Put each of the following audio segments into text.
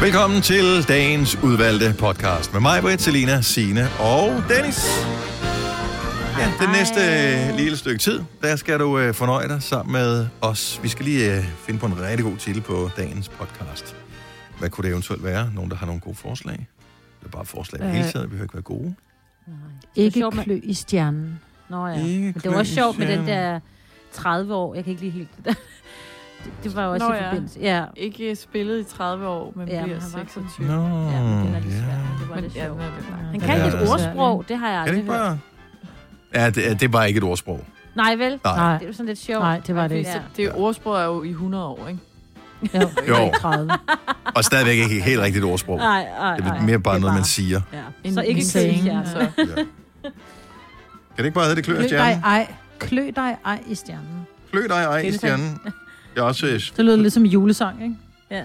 Velkommen til dagens udvalgte podcast med mig, Britt, Selina, Sine og Dennis. Ja, det næste øh, lille stykke tid, der skal du øh, fornøje dig sammen med os. Vi skal lige øh, finde på en rigtig god titel på dagens podcast. Hvad kunne det eventuelt være? Nogen, der har nogle gode forslag? Det er bare forslag Øh. hele tiden. Vi behøver ikke være gode. Ikke sjovt med- klø i stjernen. Nå ja. Ikke Men det var også sjovt med den der 30 år. Jeg kan ikke lige helt det der. Det, det var også Nå i ja. forbindelse. Ja. Ikke spillet i 30 år, men Ja, ja, bliver han var 26. Nå, ja, men det var lidt ja. svært. Det var Men lidt ja, sjovt. er. Han Ja, kan det ikke er et ordsprog. Det har jeg Kan det aldrig hørt. bare... Ja, det, er- det er bare ikke et ordsprog. Nej, vel? Nej. Nej, Det er jo sådan lidt sjovt. Nej, det var det ikke. Ja. Det ordsprog er jo i 100 år, ikke? jo, Jo. ikke 30. Og stadigvæk ikke helt rigtigt et ordsprog. Nej, nej, Det er mere bare er noget, man siger. Ja. En- Så ikke saying. stjernen. Så. Ja. Kan det ikke bare hedde det klø i Klø dig ej. Klø dig ej i stjernen. Klø dig ej i stjernen. Jeg er også... øh, Det lyder lidt som julesang, ikke? Ja.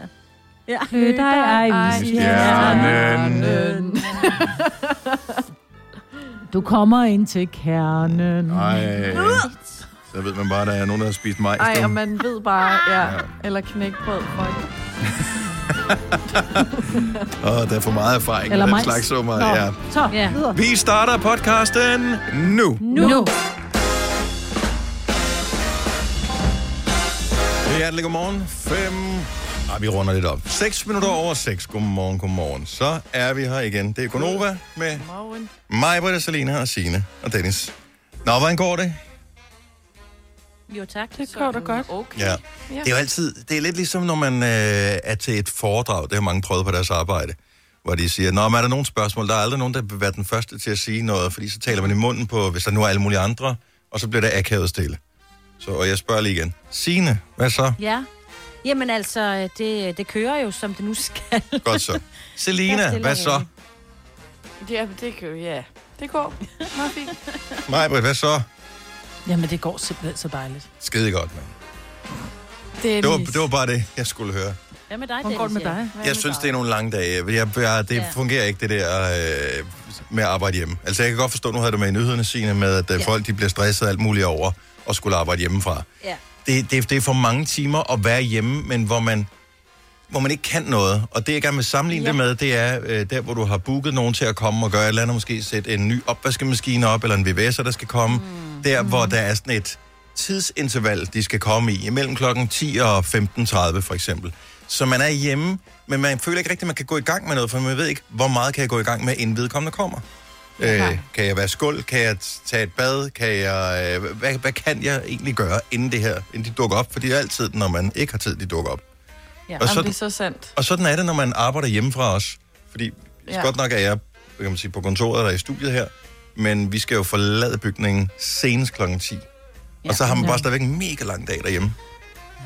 Ja. Klø dig ej i Stjernen. Du kommer ind til kernen. Ej. Så ved man bare, at der er nogen, der har spist majs. Ej, nu. og man ved bare, ja, eller knækbrød. Fuck. Åh, der er for meget erfaring Eller med den slags summer. Ja. Så, Ja. Vi starter podcasten nu. Nu. nu. Hjertelig godmorgen. Fem... Ej, vi runder lidt op. 6 minutter over 6. Godmorgen, godmorgen. Så er vi her igen. Det er Gonova med mig. Britta, Salina og Signe og Dennis. Nå, hvordan går det? Jo, tak. Det går da godt. Okay. Ja. Det er jo altid, det er lidt ligesom, når man øh, er til et foredrag, det har mange prøvet på deres arbejde, hvor de siger, Nå, men er der nogle spørgsmål? Der er aldrig nogen, der vil være den første til at sige noget, fordi så taler man i munden på, hvis der nu er alle mulige andre, og så bliver der akavet stille. Så og jeg spørger lige igen. Signe, hvad så? Ja. Jamen altså, det, det kører jo, som det nu skal. Godt så. Selina, hvad så? Ja, det kan ja. Det går meget fint. Majbrit, hvad så? Jamen, det går simpelthen så dejligt. Skide godt, mand. Dennis. Det var, det var bare det, jeg skulle høre. Hvad med dig, Hvordan går det med dig? Hvad Jeg med synes, dig? det er nogle lange dage. Jeg, jeg, det Ja. fungerer ikke, det der øh, med at arbejde hjemme. Altså, jeg kan godt forstå, nu havde du med i nyhederne, Signe, med at ja. Ja. folk de bliver stresset alt muligt over og skulle arbejde hjemmefra. Ja. Det, det, det er for mange timer at være hjemme, men hvor man, hvor man ikke kan noget. Og det, jeg gerne vil sammenligne ja. Det med, det er øh, der, hvor du har booket nogen til at komme og gøre et eller andet, måske sætte en ny opvaskemaskine op, eller en VVS'er, der skal komme. Mm. Der, hvor der er sådan et tidsinterval, de skal komme i, imellem klokken 10 og 15.30 for eksempel. Så man er hjemme, men man føler ikke rigtigt, at man kan gå i gang med noget, for man ved ikke, hvor meget kan jeg gå i gang med, inden vedkommende kommer. Øh, kan jeg være skuld? Kan jeg tage et bad? Kan jeg, øh, hvad, hvad kan jeg egentlig gøre, inden det her, inden de dukker op? For det er altid, når man ikke har tid, de dukker op. Ja. Og Jamen, sådan, det er så sandt. og sådan er det, når man arbejder hjemmefra os. Fordi ja. Godt nok er jeg kan man sige, på kontoret eller i studiet her, men vi skal jo forlade bygningen senest klokken 10. Ja. Og så har man bare stadigvæk en mega lang dag derhjemme.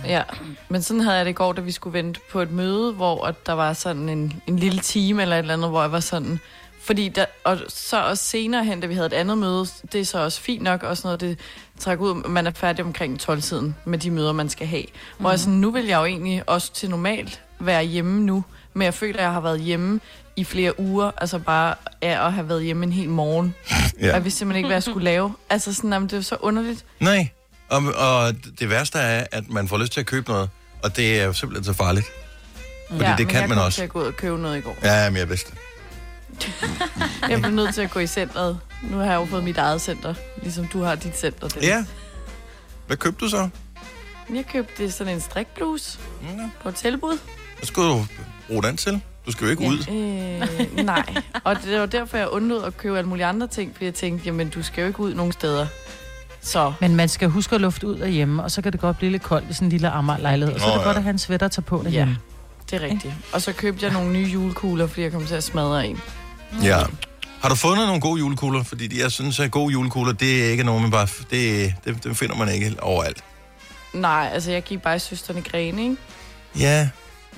Ja, men sådan havde jeg det i går, da vi skulle vente på et møde, hvor at der var sådan en, en lille time eller et eller andet, hvor jeg var sådan... Fordi der, og så også senere hen, da vi havde et andet møde, det er så også fint nok, og sådan noget, det trækker ud, man er færdig omkring 12-tiden med de møder, man skal have. Mm. Hvor jeg sådan, nu vil jeg jo egentlig også til normalt være hjemme nu, men jeg føler, at jeg har været hjemme i flere uger, altså bare af at have været hjemme en hel morgen. Ja. Ja. Jeg vidste simpelthen ikke, hvad jeg skulle lave. Altså sådan, jamen, det er så underligt. Nej, og, og det værste er, at man får lyst til at købe noget, og det er jo simpelthen så farligt. Fordi det men kan jeg man kom også. til at gå ud og købe noget i går. Ja, men jeg vidste det. Jeg blev nødt til at gå i centret. Nu har jeg jo fået mit eget center, ligesom du har dit center. Dennis. Ja. Hvad købte du så? Jeg købte sådan en strikbluse Mm, ja. på tilbud. Hvad skulle du bruge den til? Du skal jo ikke Ja. ud. Øh, nej, og det var derfor, jeg undlod at købe alle mulige andre ting, fordi jeg tænkte, jamen du skal jo ikke ud nogen steder. Så Men man skal huske at lufte ud derhjemme, og så kan det godt blive lidt koldt i sådan en lille Amager-lejlighed. Og så er det ja. godt at have en sweater at tage på ja, derhjemme. det er rigtigt. Og så købte jeg nogle nye julekugler, fordi jeg kom til at smadre en. Ja. Har du fundet nogle gode julekugler? Fordi jeg synes, at gode julekugler, det er ikke noget, man bare... Det, det, det finder man ikke overalt. Nej, altså jeg gik bare i søsterne Grene, ikke? Ja,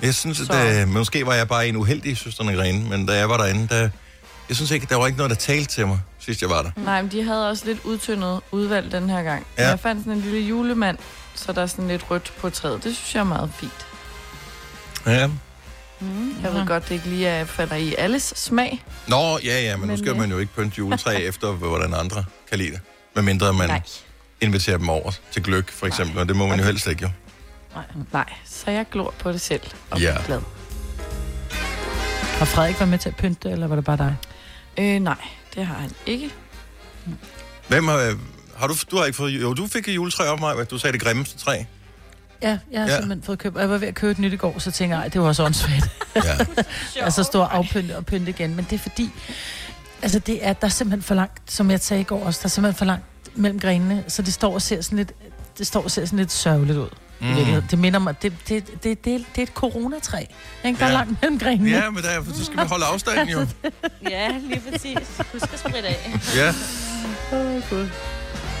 jeg synes, at Så- det, måske var jeg bare en uheldig søsterne Grene, men da jeg var derinde, der, jeg synes ikke, der var ikke noget, der talte til mig, sidst jeg var der. Nej, men de havde også lidt udtyndet udvalg den her gang. Ja. Ja. Jeg fandt sådan en lille julemand, så der er sådan lidt rødt på træet. Det synes jeg er meget fint. Ja. Mm. Jeg ved godt, det ikke lige er, falder i alles smag. Nå, ja, ja, men, men nu skal øh, man jo ikke pynte juletræ efter, hvordan andre kan lide det. Med mindre man Nej. inviterer dem over til gløk, for eksempel, og det må man jo helst ikke jo. Nej, så jeg glor på det selv og Ja. ja. glad. Har Frederik været med til at pynte, eller var det bare dig? Øh, nej, det har han ikke. Hvem har, har du, du har ikke fået, jo, du fik et juletræ op mig, du sagde det grimmeste træ. Ja, jeg har Ja. simpelthen fået købt. og Jeg var ved at købe et nyt i går, så tænker jeg, "Ej, det var også åndssvagt. Ja. altså stå og afpynte og pynte igen. Men det er fordi, altså det er, der er simpelthen for langt, som jeg sagde i går også, der er simpelthen for langt mellem grenene, så det står og ser sådan lidt, det står og ser sådan lidt sørgeligt ud. Mm. Det minder mig, det, det, det, det, det er et coronatræ. Ikke? Der er Ja. langt mellem grenene. ja, men der, så skal vi holde afstanden jo. Ja, lige præcis. Husk at spritte af. Ja.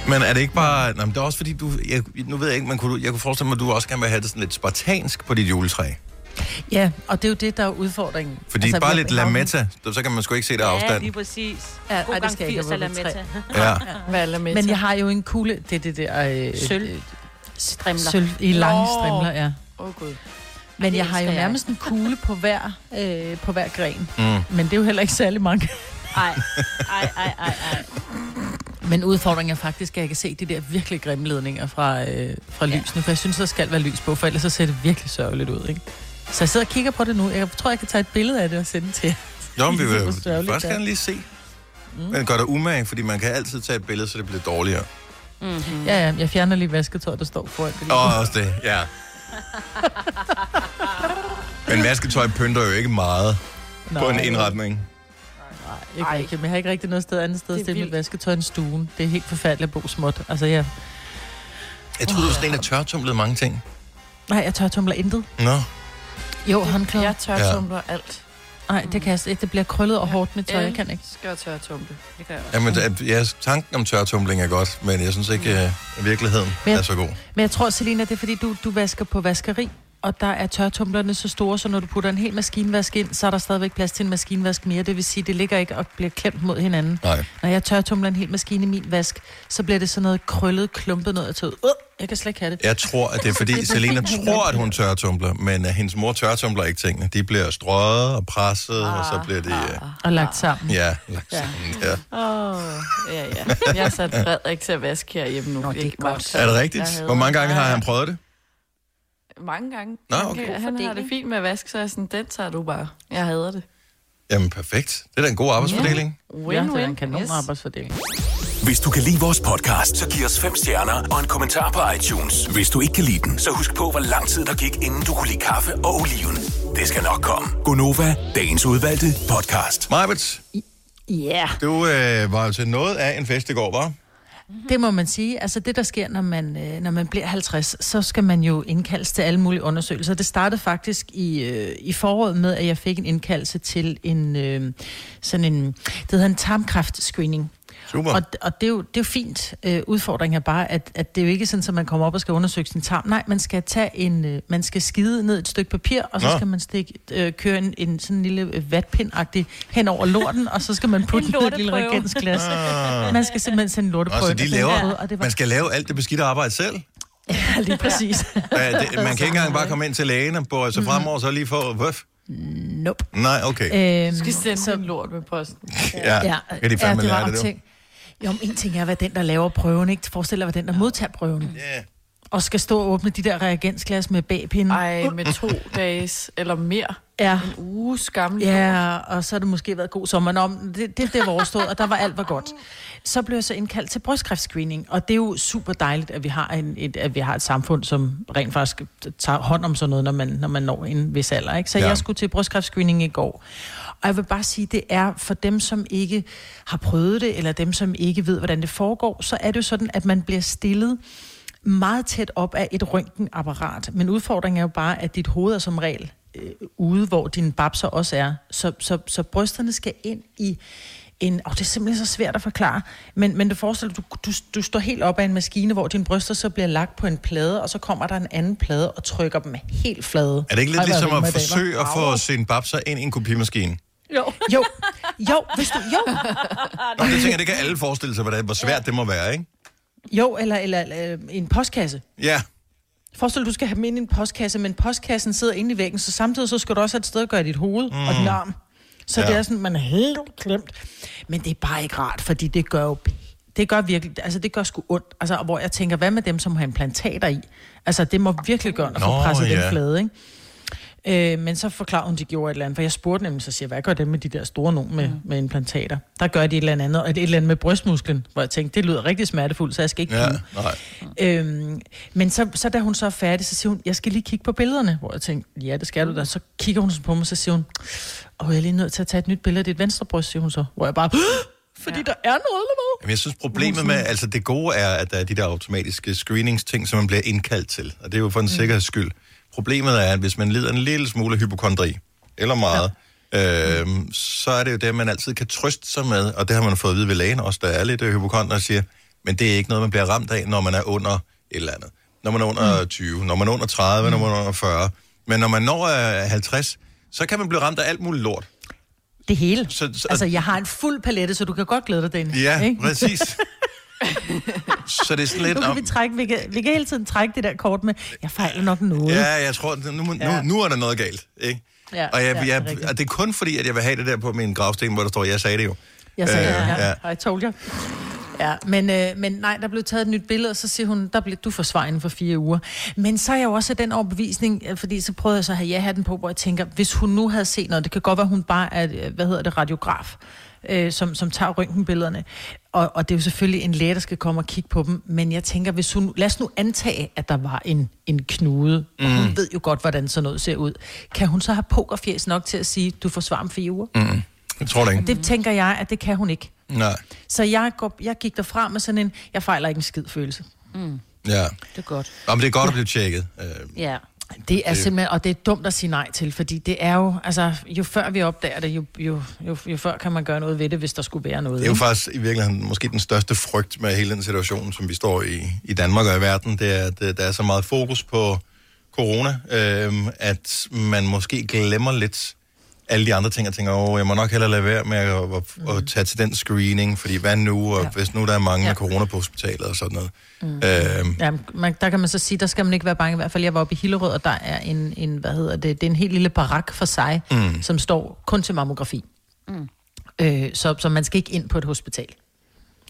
Men er det ikke bare... Nå, men det er også fordi, du... Jeg, nu ved jeg ikke, men kunne du, jeg kunne forestille mig, at du også gerne vil have det sådan lidt spartansk på dit juletræ. ja, og det er jo det, der er udfordringen. Fordi altså, bare lidt lametta, så kan man sgu ikke se det Ja, afstand. lige præcis. Ja, God ej, det skal jeg ikke 80 have eller været med træ. Ja. Hvad er der med Men jeg har jo en kugle, det er det der... Øh, Sølv. øh, Strimler. Sølv i lange Nå. strimler, ja. Åh, oh, gud. Men jeg har jo nærmest en kugle på hver, øh, på hver gren. Mm. Men det er jo heller ikke særlig mange. Ej, ej, ej, ej, ej. Men udfordringen er faktisk, at jeg kan se de der virkelig grimme ledninger fra, øh, fra Ja. lysene. For jeg synes, der skal være lys på, for ellers så ser det virkelig sørgeligt ud. Ikke? Så jeg sidder og kigger på det nu. Jeg tror, jeg kan tage et billede af det og sende det til jer. Jo, men vi er vil først gerne lige se. Men gør dig umage, fordi man kan altid tage et billede, så det bliver dårligere. Mm-hmm. Ja, ja, jeg fjerner lige vasketøj, der står foran det. Og også det, ja. Men vasketøj pynter jo ikke meget på en indretning. Ikke Ej. rigtig, men jeg har ikke rigtig noget sted andet sted at stille mit vasketøj end stuen. Det er helt forfærdeligt at bo småt. Altså, jeg, Jeg troede, du var sådan en, der tørtumlede mange ting. nej, jeg tør tumler intet. Nå. Jo, håndklæder. Jeg tør Ja. alt. Nej, det kan jeg ikke. Det bliver krøllet og hårdt med tøj. Jeg kan ikke. Skal jeg tør tumpe. Det gør jeg også. Jamen, ja, tanken om tørtumling er godt, men jeg synes ikke, at virkeligheden Men- er så god. Men jeg tror, Selina, det er fordi, du, du vasker på vaskeri, og der er tørtumblerne så store, så når du putter en hel maskinvask ind, så er der stadigvæk plads til en maskinvask mere. Det vil sige, det ligger ikke og bliver klemt mod hinanden. Nej. Når jeg tørtumler en hel maskine i min vask, så bliver det sådan noget krøllet, klumpet noget til. Uh, jeg kan slet ikke have det. Jeg tror, at det er fordi, Selena tror, at hun tørtumbler, men uh, hendes mor tørtumbler ikke tingene. De bliver strøget og presset, og så bliver de... Uh, Og lagt sammen. ja, lagt sammen. ja. Åh, oh, ja, ja. Jeg har sat Frederik til at vaske herhjemme nu. Nå, det er Ikke godt. Er det rigtigt? Hvor mange gange har Ja, ja. han prøvet det? Mange gange. Nå, Han okay. kan- God Han har det fint med at vaske, så er jeg sådan, den tager du bare. Jeg hader det. Jamen, perfekt. Det er da en god arbejdsfordeling. Ja, det er en kanon yes. arbejdsfordeling. Hvis du kan lide vores podcast, så giv os fem stjerner og en kommentar på iTunes. Hvis du ikke kan lide den, så husk på, hvor lang tid der gik, inden du kunne lide kaffe og oliven. Det skal nok komme. Gonova, dagens udvalgte podcast. Majbet, Ja, du øh, var jo til noget af en fest i går, var? Mhm. det må man sige. Altså det, der sker, når man, øh, når man bliver 50, så skal man jo indkaldes til alle mulige undersøgelser. Det startede faktisk i, øh, i foråret med, at jeg fik en indkaldelse til en, øh, sådan en, det hedder en tarmkræftscreening. Super. Og, og det, er jo, det er jo fint. Øh, udfordringen er bare, at, at det er jo ikke sådan, at man kommer op og skal undersøge sin tarm. Nej, man skal tage en, øh, man skal skide ned et stykke papir, og så Nå. skal man stikke, øh, køre en, en sådan en lille øh, vatpind hen over lorten, og så skal man putte En et lille reagensglas. Man skal simpelthen sende en lorteprøve. Nå, så ind, de laver, rød, og det var man skal lave alt det beskidte arbejde selv. ja, lige præcis. Ja, det, man kan ikke engang bare komme ind til lægen og bøje sig fremover, så lige få... Vøf. nope. Nej, okay. Øhm, Du skal sende så- en lort med posten. Ja, Ja, kan de fandme ja, det var lære det, ting. Jo, men en ting er, hvad den, der laver prøven, ikke? Forestil dig, hvad den, der modtager prøven. Ja. Og skal stå og åbne de der reagensglas med bagpinde. Ej, med to dages eller mere. Ja. En uges gammel. Ja, og så har det måske været god sommer. Nå, det, det, det var overstået, og der var alt var godt. Så blev jeg så indkaldt til brystkræftscreening, og det er jo super dejligt, at vi har, en, et, at vi har et samfund, som rent faktisk tager hånd om sådan noget, når man, når man når en vis alder. Ikke? Så ja. jeg skulle til brystkræftscreening i går. Og jeg vil bare sige, det er for dem, som ikke har prøvet det, eller dem, som ikke ved, hvordan det foregår, så er det jo sådan, at man bliver stillet meget tæt op af et røntgenapparat. Men udfordringen er jo bare, at dit hoved er som regel øh, ude, hvor dine babser også er. Så, så, så brysterne skal ind i en... Og det er simpelthen så svært at forklare. Men, men du forestiller dig, du, du, du står helt op af en maskine, hvor dine bryster så bliver lagt på en plade, og så kommer der en anden plade og trykker dem helt flade. Er det ikke lidt Ej, ligesom at forsøge at få sin babser ind i en kopimaskine? Jo. Jo, jo, hvis du... Jo, Nå, det tænker jeg, det kan alle forestille sig, hvor svært det må være, ikke? jo eller, eller, eller en postkasse. Ja, Forestil dig, du skal have dem ind i en postkasse, men postkassen sidder inde i væggen, så samtidig så skal du også have et sted at gøre dit hoved mm. og din arm. Så Ja. det er sådan, man er helt klemt. Men det er bare ikke rart, fordi det gør jo... Det gør virkelig, altså det gør sgu ondt. Altså, hvor jeg tænker, hvad med dem, som har implantater i? Altså, det må virkelig gøre, at få presset ja. den flade, ikke? Øh, men så forklarede hun, at de gjorde et eller andet, for jeg spurgte nemlig, så siger hvad gør det med de der store nogen med, mm. med implantater? Der gør de et eller andet, og et eller andet med brystmusklen, hvor jeg tænkte, det lyder rigtig smertefuldt, så jeg skal ikke Ja, kigge. nej. Øhm, men så, så da hun så er færdig, så siger hun, jeg skal lige kigge på billederne, hvor jeg tænkte, ja, det skal du da. Så kigger hun sådan på mig, så siger hun, åh, jeg er lige nødt til at tage et nyt billede af dit venstre bryst, siger hun så. Hvor jeg bare, fordi ja. der er noget eller hvad? Jamen, jeg synes, problemet med, altså det gode er, at der er de der automatiske screeningsting, som man bliver indkaldt til. Og det er jo for en mm. sikkerheds skyld. Problemet er, at hvis man lider en lille smule hypokondri, eller meget, ja. øhm, så er det jo det, man altid kan trøste sig med, og det har man fået at vide ved lægen også, der er lidt øh, hypokonder, og siger, men det er ikke noget, man bliver ramt af, når man er under et eller andet. Når man er under mm. 20, når man er under 30, mm. når man er under 40. Men når man når øh, 50, så kan man blive ramt af alt muligt lort. Det hele. Så- så- altså, jeg har en fuld palette, så du kan godt glæde dig, Dennis. Ja, ikke? præcis. så det er sådan lidt... Nu kan om- vi, trække, vi, kan, vi kan hele tiden trække det der kort med, jeg fejler nok noget. Ja, jeg tror, nu, nu, Ja. nu er der noget galt, ikke? Ja, og, jeg, ja, jeg, det er og det er kun fordi, at jeg vil have det der på min gravsten, hvor der står, jeg sagde det jo. Jeg sagde, Øh, ja, ja. ja. I told you. Ja, men, øh, men nej, der blev taget et nyt billede, og så siger hun, der blev du forsvar inden for fire uger. Men så er jeg jo også af den overbevisning, øh, fordi så prøvede jeg så at have ja-hatten på, hvor jeg tænker, hvis hun nu havde set noget, det kan godt være, hun bare er, øh, hvad hedder det, radiograf, øh, som, som tager røntgenbillederne. Og, og det er jo selvfølgelig en læge, der skal komme og kigge på dem. Men jeg tænker, hvis hun, lad os nu antage, at der var en, en knude, og Mm. hun ved jo godt, hvordan sådan noget ser ud. Kan hun så have pokerfjes nok til at sige, du får svar om fire uger? Mm. Jeg tror det ikke. Det tænker jeg, at det kan hun ikke. Nej. Så jeg, går, jeg gik derfra med sådan en, jeg fejler ikke en skid følelse. Mm, Ja. det er godt. Nå, men det er godt at blive tjekket. Øh, Ja. Det er Det- simpelthen, og det er dumt at sige nej til, fordi det er jo, altså, jo før vi opdager det, jo, jo, jo, jo før kan man gøre noget ved det, hvis der skulle være noget. Det er jo ikke? faktisk i virkeligheden måske den største frygt med hele den situation, som vi står i i Danmark og i verden, det er, at øh, der er så meget fokus på corona, øh, at man måske glemmer lidt alle de andre ting, og tænker, åh, jeg må nok hellere lade være med at, at, at tage til den screening, fordi hvad nu, og Ja. hvis nu der er mange Ja. med corona på hospitalet og sådan noget. Mm. Øh, Ja, man, der kan man så sige, der skal man ikke være bange. I hvert fald, jeg var oppe i Hillerød, og der er en, en hvad hedder det, det er en helt lille barak for sig, Mm. som står kun til mammografi. Mm. Øh, så, så man skal ikke ind på et hospital.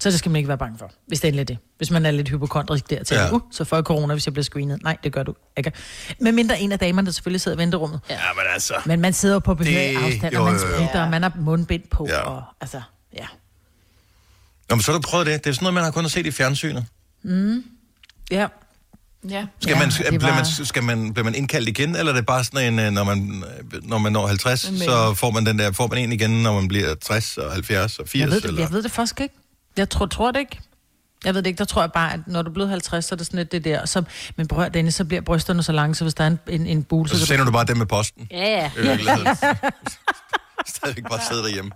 Så det skal man ikke være bange for, hvis det endelig er det. Hvis man er lidt hypokondrisk der til, Ja. ja. uh, så får jeg corona, hvis jeg bliver screenet. Nej, det gør du ikke. Men mindre en af damerne, der selvfølgelig sidder i venterummet. ja, men altså... Men man sidder jo på behørig Det- afstand, jo, og man spritter, og man har mundbind på, Ja. og altså, ja. Nå, men så har du prøvet det. Det er sådan noget, man har kun set i fjernsynet. Ja, Ja. Skal, Ja, man, det bliver, var- man, skal man, bliver man indkaldt igen, eller er det bare sådan en, øh, når man, når man når 50, Men- så får man den der, får man en igen, når man bliver 60 og 70 og 80? jeg ved, det, eller? jeg ved det faktisk ikke. Jeg tror, tror det ikke. Jeg ved det ikke, der tror jeg bare, at når du er blevet 50, så er det sådan lidt det der. Så, men prøv at Dennis, så bliver brysterne så lange, så hvis der er en, en, en bul, Og så, så kan sender du bare dem med posten. Ja, ja. Virkeligheden. Stadigvæk bare sidde derhjemme.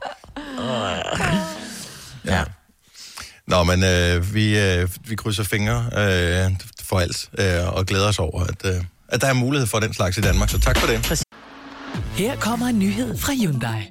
Ja. Nå, men øh, vi, øh, vi krydser fingre øh, for alt, øh, og glæder os over, at, øh, at der er mulighed for den slags i Danmark. Så tak for det. Her kommer en nyhed fra Hyundai.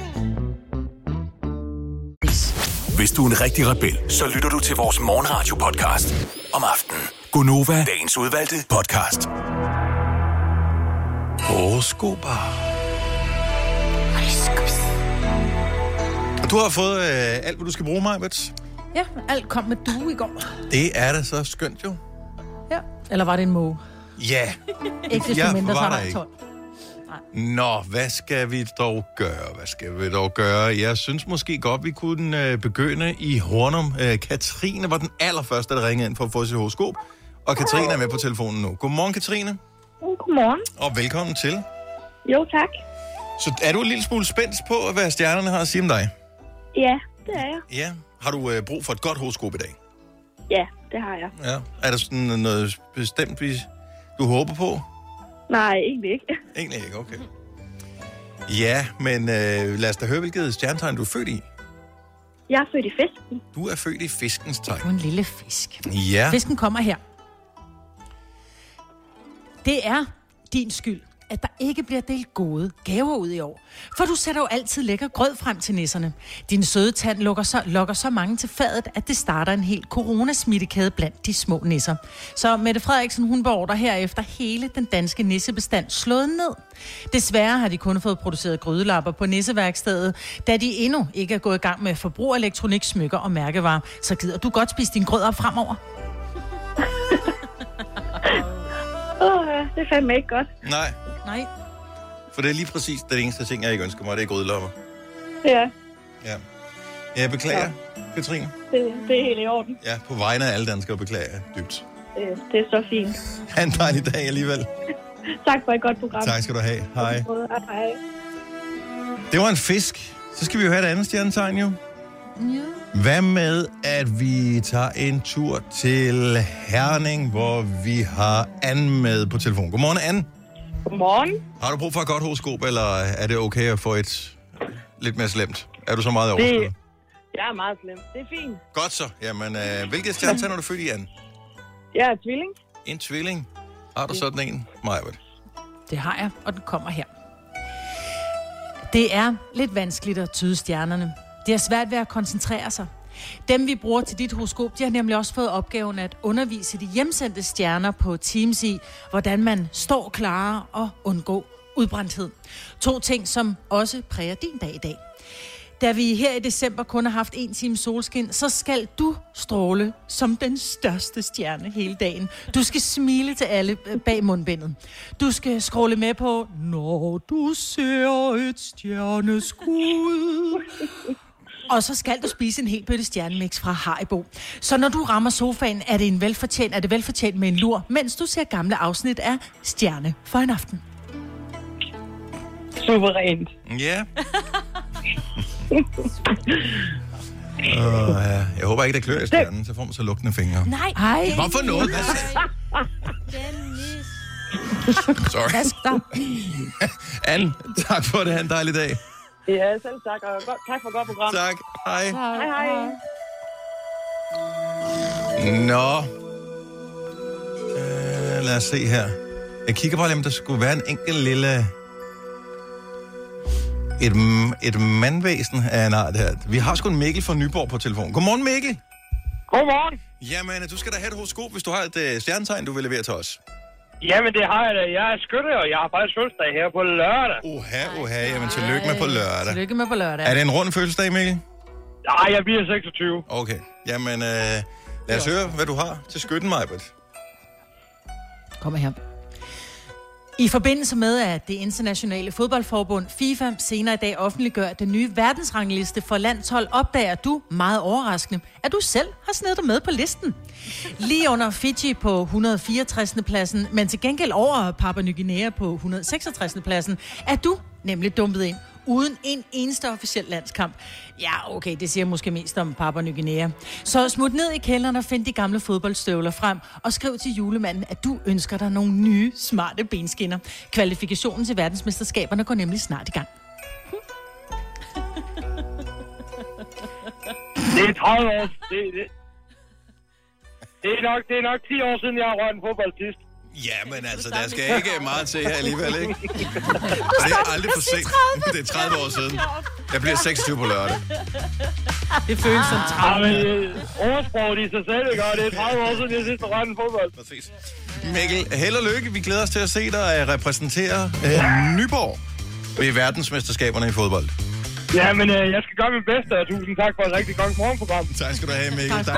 Hvis du er en rigtig rebel, så lytter du til vores morgenradio-podcast om aftenen. Gunova, dagens udvalgte podcast. Horoskoper. Du har fået øh, alt, hvad du skal bruge, Majbert. Ja, alt kom med due i går. Det er da så skønt jo. Ja. Eller var det en måge? Ja. Ikke desto Jeg mindre, så var er der der ikke. 12. Nå, hvad skal vi dog gøre? Hvad skal vi dog gøre? Jeg synes måske godt, vi kunne øh, begynde i Hornum. Øh, Katrine var den allerførste, der ringede ind for at få sit horoskop. Og Katrine er med på telefonen nu. Godmorgen, Katrine. Godmorgen. Og velkommen til. Jo, tak. Så er du en lille smule spændt på, hvad stjernerne har at sige om dig? Ja, det er jeg. Ja. Har du øh, brug for et godt horoskop i dag? Ja, det har jeg. Ja. Er der sådan noget bestemt, vi- du håber på? Nej, egentlig ikke. Egentlig ikke, okay. Ja, men øh, lad os da høre, hvilket stjernetegn du er født i. Jeg er født i fisken. Du er født i fiskens tegn. Du er en lille fisk. Ja. Fisken kommer her. Det er din skyld, at der ikke bliver delt gode gaver ud i år. For du sætter jo altid lækker grød frem til nisserne. Din søde tand lukker så, lokker så mange til fadet, at det starter en helt coronasmittekæde blandt de små nisser. Så Mette Frederiksen, hun beordrer herefter hele den danske nissebestand slået ned. Desværre har de kun fået produceret grydelapper på nisseværkstedet, da de endnu ikke er gået i gang med forbrugerelektronik, smykker og mærkevarer. Så gider du godt spise din grød op fremover. Åh, ja, det er fandme ikke godt. Nej, Nej. for det er lige præcis det eneste ting, jeg ikke ønsker mig, det er grydelopper. Ja, Ja. Jeg beklager, ja. Katrine. det, det er helt i orden. Ja, på vegne af alle danskere beklager jeg dybt. Det, det er så fint. Ha' en dejlig dag alligevel. Tak for et godt program. Tak skal du have. Hej. Hej. Hej. Det var en fisk. Så skal vi jo have et andet stjernetegn, jo. Ja. Hvad med, at vi tager en tur til Herning, hvor vi har Anne med på telefon. Godmorgen, Anne. Godmorgen. Har du brug for et godt horoskop, eller er det okay at få et lidt mere slemt? Er du så meget overskud? Det, jeg er meget slem. Det er fint. Godt så. Jamen, øh, hvilket stjernetegn er du født i, Anne? Jeg er tvilling. En tvilling. Har du sådan en, Majbert? Det har jeg, og den kommer her. Det er lidt vanskeligt at tyde stjernerne. Det er svært ved at koncentrere sig. Dem, vi bruger til dit horoskop, de har nemlig også fået opgaven at undervise de hjemsendte stjerner på Teams i, hvordan man står klar og undgå udbrændthed. To ting, som også præger din dag i dag. Da vi her i december kun har haft en time solskin, så skal du stråle som den største stjerne hele dagen. Du skal smile til alle øh, bag mundbindet. Du skal scrolle med på, når du ser et stjerneskud. Og så skal du spise en hel bøtte stjernemix fra Haribo. Så når du rammer sofaen, er det en velfortjent, er det velfortjent med en lur, mens du ser gamle afsnit af Stjerne for en aften. Suverænt. Ja. Uh, ja. Jeg håber ikke, det klør i stjernen, så får man så lugtende fingre. Nej. Hej. Hvorfor noget? Hvad sagde- Sorry. Anne, tak for det. Ha' en dejlig dag. Ja, selv tak. Og godt, tak for godt program. Tak. Hej. Hej, hej. Nå. Øh, lad os se her. Jeg kigger bare lige, om der skulle være en enkelt lille... Et, et mandvæsen af en art her. Vi har sgu en Mikkel fra Nyborg på telefon. Godmorgen, Mikkel. Godmorgen. Jamen, du skal da have et horoskop, hvis du har et uh, stjernetegn, du vil levere til os. Jamen, det har jeg da. Jeg er skytte, og jeg har faktisk fødselsdag her på lørdag. Uha, uha. Jamen, tillykke med på lørdag. Tillykke med på lørdag. Er det en rund fødselsdag, Mikkel? Nej, jeg bliver 26. Okay. Jamen, øh, lad os høre, hvad du har til skytten, Majbert. Kommer her. I forbindelse med, at det internationale fodboldforbund FIFA senere i dag offentliggør den nye verdensrangliste for landshold, opdager du, meget overraskende, at du selv har snedet dig med på listen. Lige under Fiji på 164. pladsen, men til gengæld over Papua Ny Guinea på 166. pladsen, er du nemlig dumpet ind uden en eneste officiel landskamp. Ja, okay, det siger måske mest om Papua Ny Guinea. Så smut ned i kælderen og find de gamle fodboldstøvler frem, og skriv til julemanden, at du ønsker dig nogle nye, smarte benskinner. Kvalifikationen til verdensmesterskaberne går nemlig snart i gang. Det er 30 år. Det, det, det, er nok, det er nok 10 år siden, jeg har rørt en fodbold sidst. Ja, men altså, der skal ikke meget til her alligevel, ikke? Og det er aldrig for sent. Det er 30 år siden. Jeg bliver 26 på lørdag. Det føles som Ja, men øh, ordsproget i sig selv, ikke? Det er 30 år siden, jeg sidst har en fodbold. Præcis. Mikkel, held og lykke. Vi glæder os til at se dig repræsentere øh, Nyborg ved verdensmesterskaberne i fodbold. Ja, men øh, jeg skal gøre mit bedste, og tusind tak for et rigtig godt morgenprogram. Tak skal du have, Mikkel. Tak.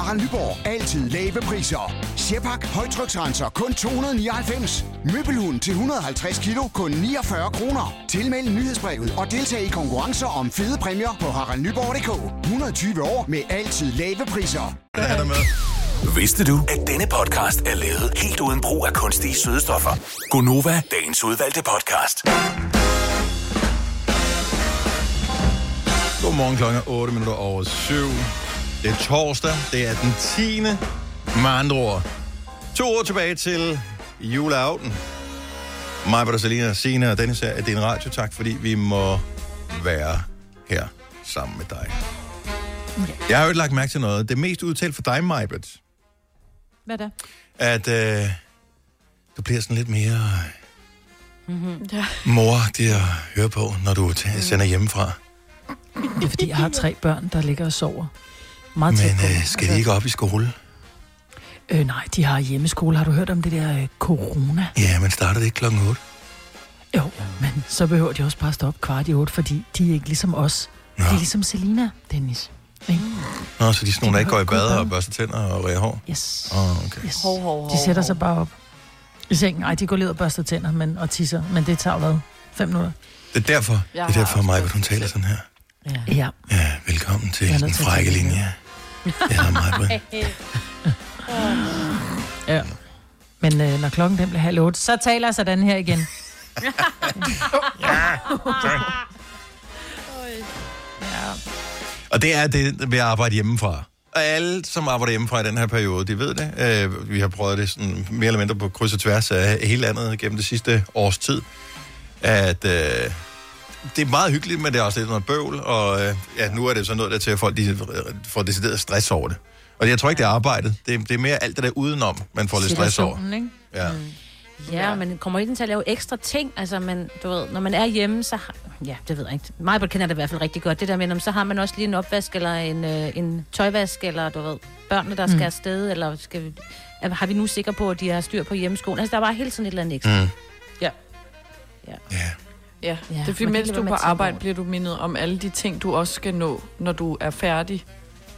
Harald Nyborg. Altid lave priser. Sjehpak. Højtryksrenser. Kun 299. Møbelhund til 150 kilo. Kun 49 kroner. Tilmeld nyhedsbrevet og deltag i konkurrencer om fede præmier på haraldnyborg.dk. 120 år med altid lave priser. Der er der med. Vidste du, at denne podcast er lavet helt uden brug af kunstige sødestoffer? Gonova, dagens udvalgte podcast. Godmorgen klokken er 8 minutter over 7. Det er torsdag. Det er den 10. Med andre ord. To år tilbage til juleaften. Mig, Britta, Selina, Sina og Dennis her er din radio. Tak, fordi vi må være her sammen med dig. Jeg har jo ikke lagt mærke til noget. Det er mest udtalt for dig, Majbert, Hvad da? at øh, du bliver sådan lidt mere Mm-hmm. Ja. moragtig at høre på, når du t- sender hjemmefra. Det er fordi, jeg har tre børn, der ligger og sover. Meget tæt Men på. øh, skal de ikke op i skole? Øh, nej, de har hjemmeskole. Har du hørt om det der øh, corona? Ja, men starter det ikke klokken 8? Jo, men så behøver de også bare stoppe kvart i otte, fordi de er ikke ligesom os. De er ligesom Selina, Dennis. Ikke? Nå, så de er sådan nogle, der ikke går i bad og børster tænder og ræger hår? Yes. Oh, okay. yes. Hov, hov, hov, de sætter sig bare op i sengen. Ej, de går ned og børster tænder men, og tisser, men det tager hvad? Fem minutter? Det er derfor, det er derfor mig, hun taler sådan her. Ja. ja. Ja, velkommen til den frække linje. Det er mig, ja. Men øh, når klokken den bliver halv otte, så taler jeg sådan her igen. ja, ja. Og det er det ved at arbejde hjemmefra. Og alle, som arbejder hjemmefra i den her periode, de ved det. Øh, vi har prøvet det sådan mere eller mindre på kryds og tværs af hele landet gennem det sidste års tid. At øh, det er meget hyggeligt, men det er også lidt noget bøvl. Og øh, ja, nu er det så noget der til, at folk de får decideret stress over det. Og jeg tror ikke, det er arbejdet. Det er, det er mere alt det der udenom, man får lidt stress over. Ikke? Ja. Ja, man kommer ikke til at lave ekstra ting. Altså, man, du ved, når man er hjemme, så har... Ja, det ved jeg ikke. Mig kender det i hvert fald rigtig godt. Det der med, om så har man også lige en opvask, eller en, øh, en tøjvask, eller du ved, børnene, der skal Mm. afsted, eller skal vi, er, har vi nu sikre på, at de har styr på hjemmeskolen? Altså, der er bare hele tiden et eller andet ekstra. Mm. Ja. Ja, Ja, det er fordi, mens du er på arbejde, bliver du mindet om alle de ting, du også skal nå, når du er færdig.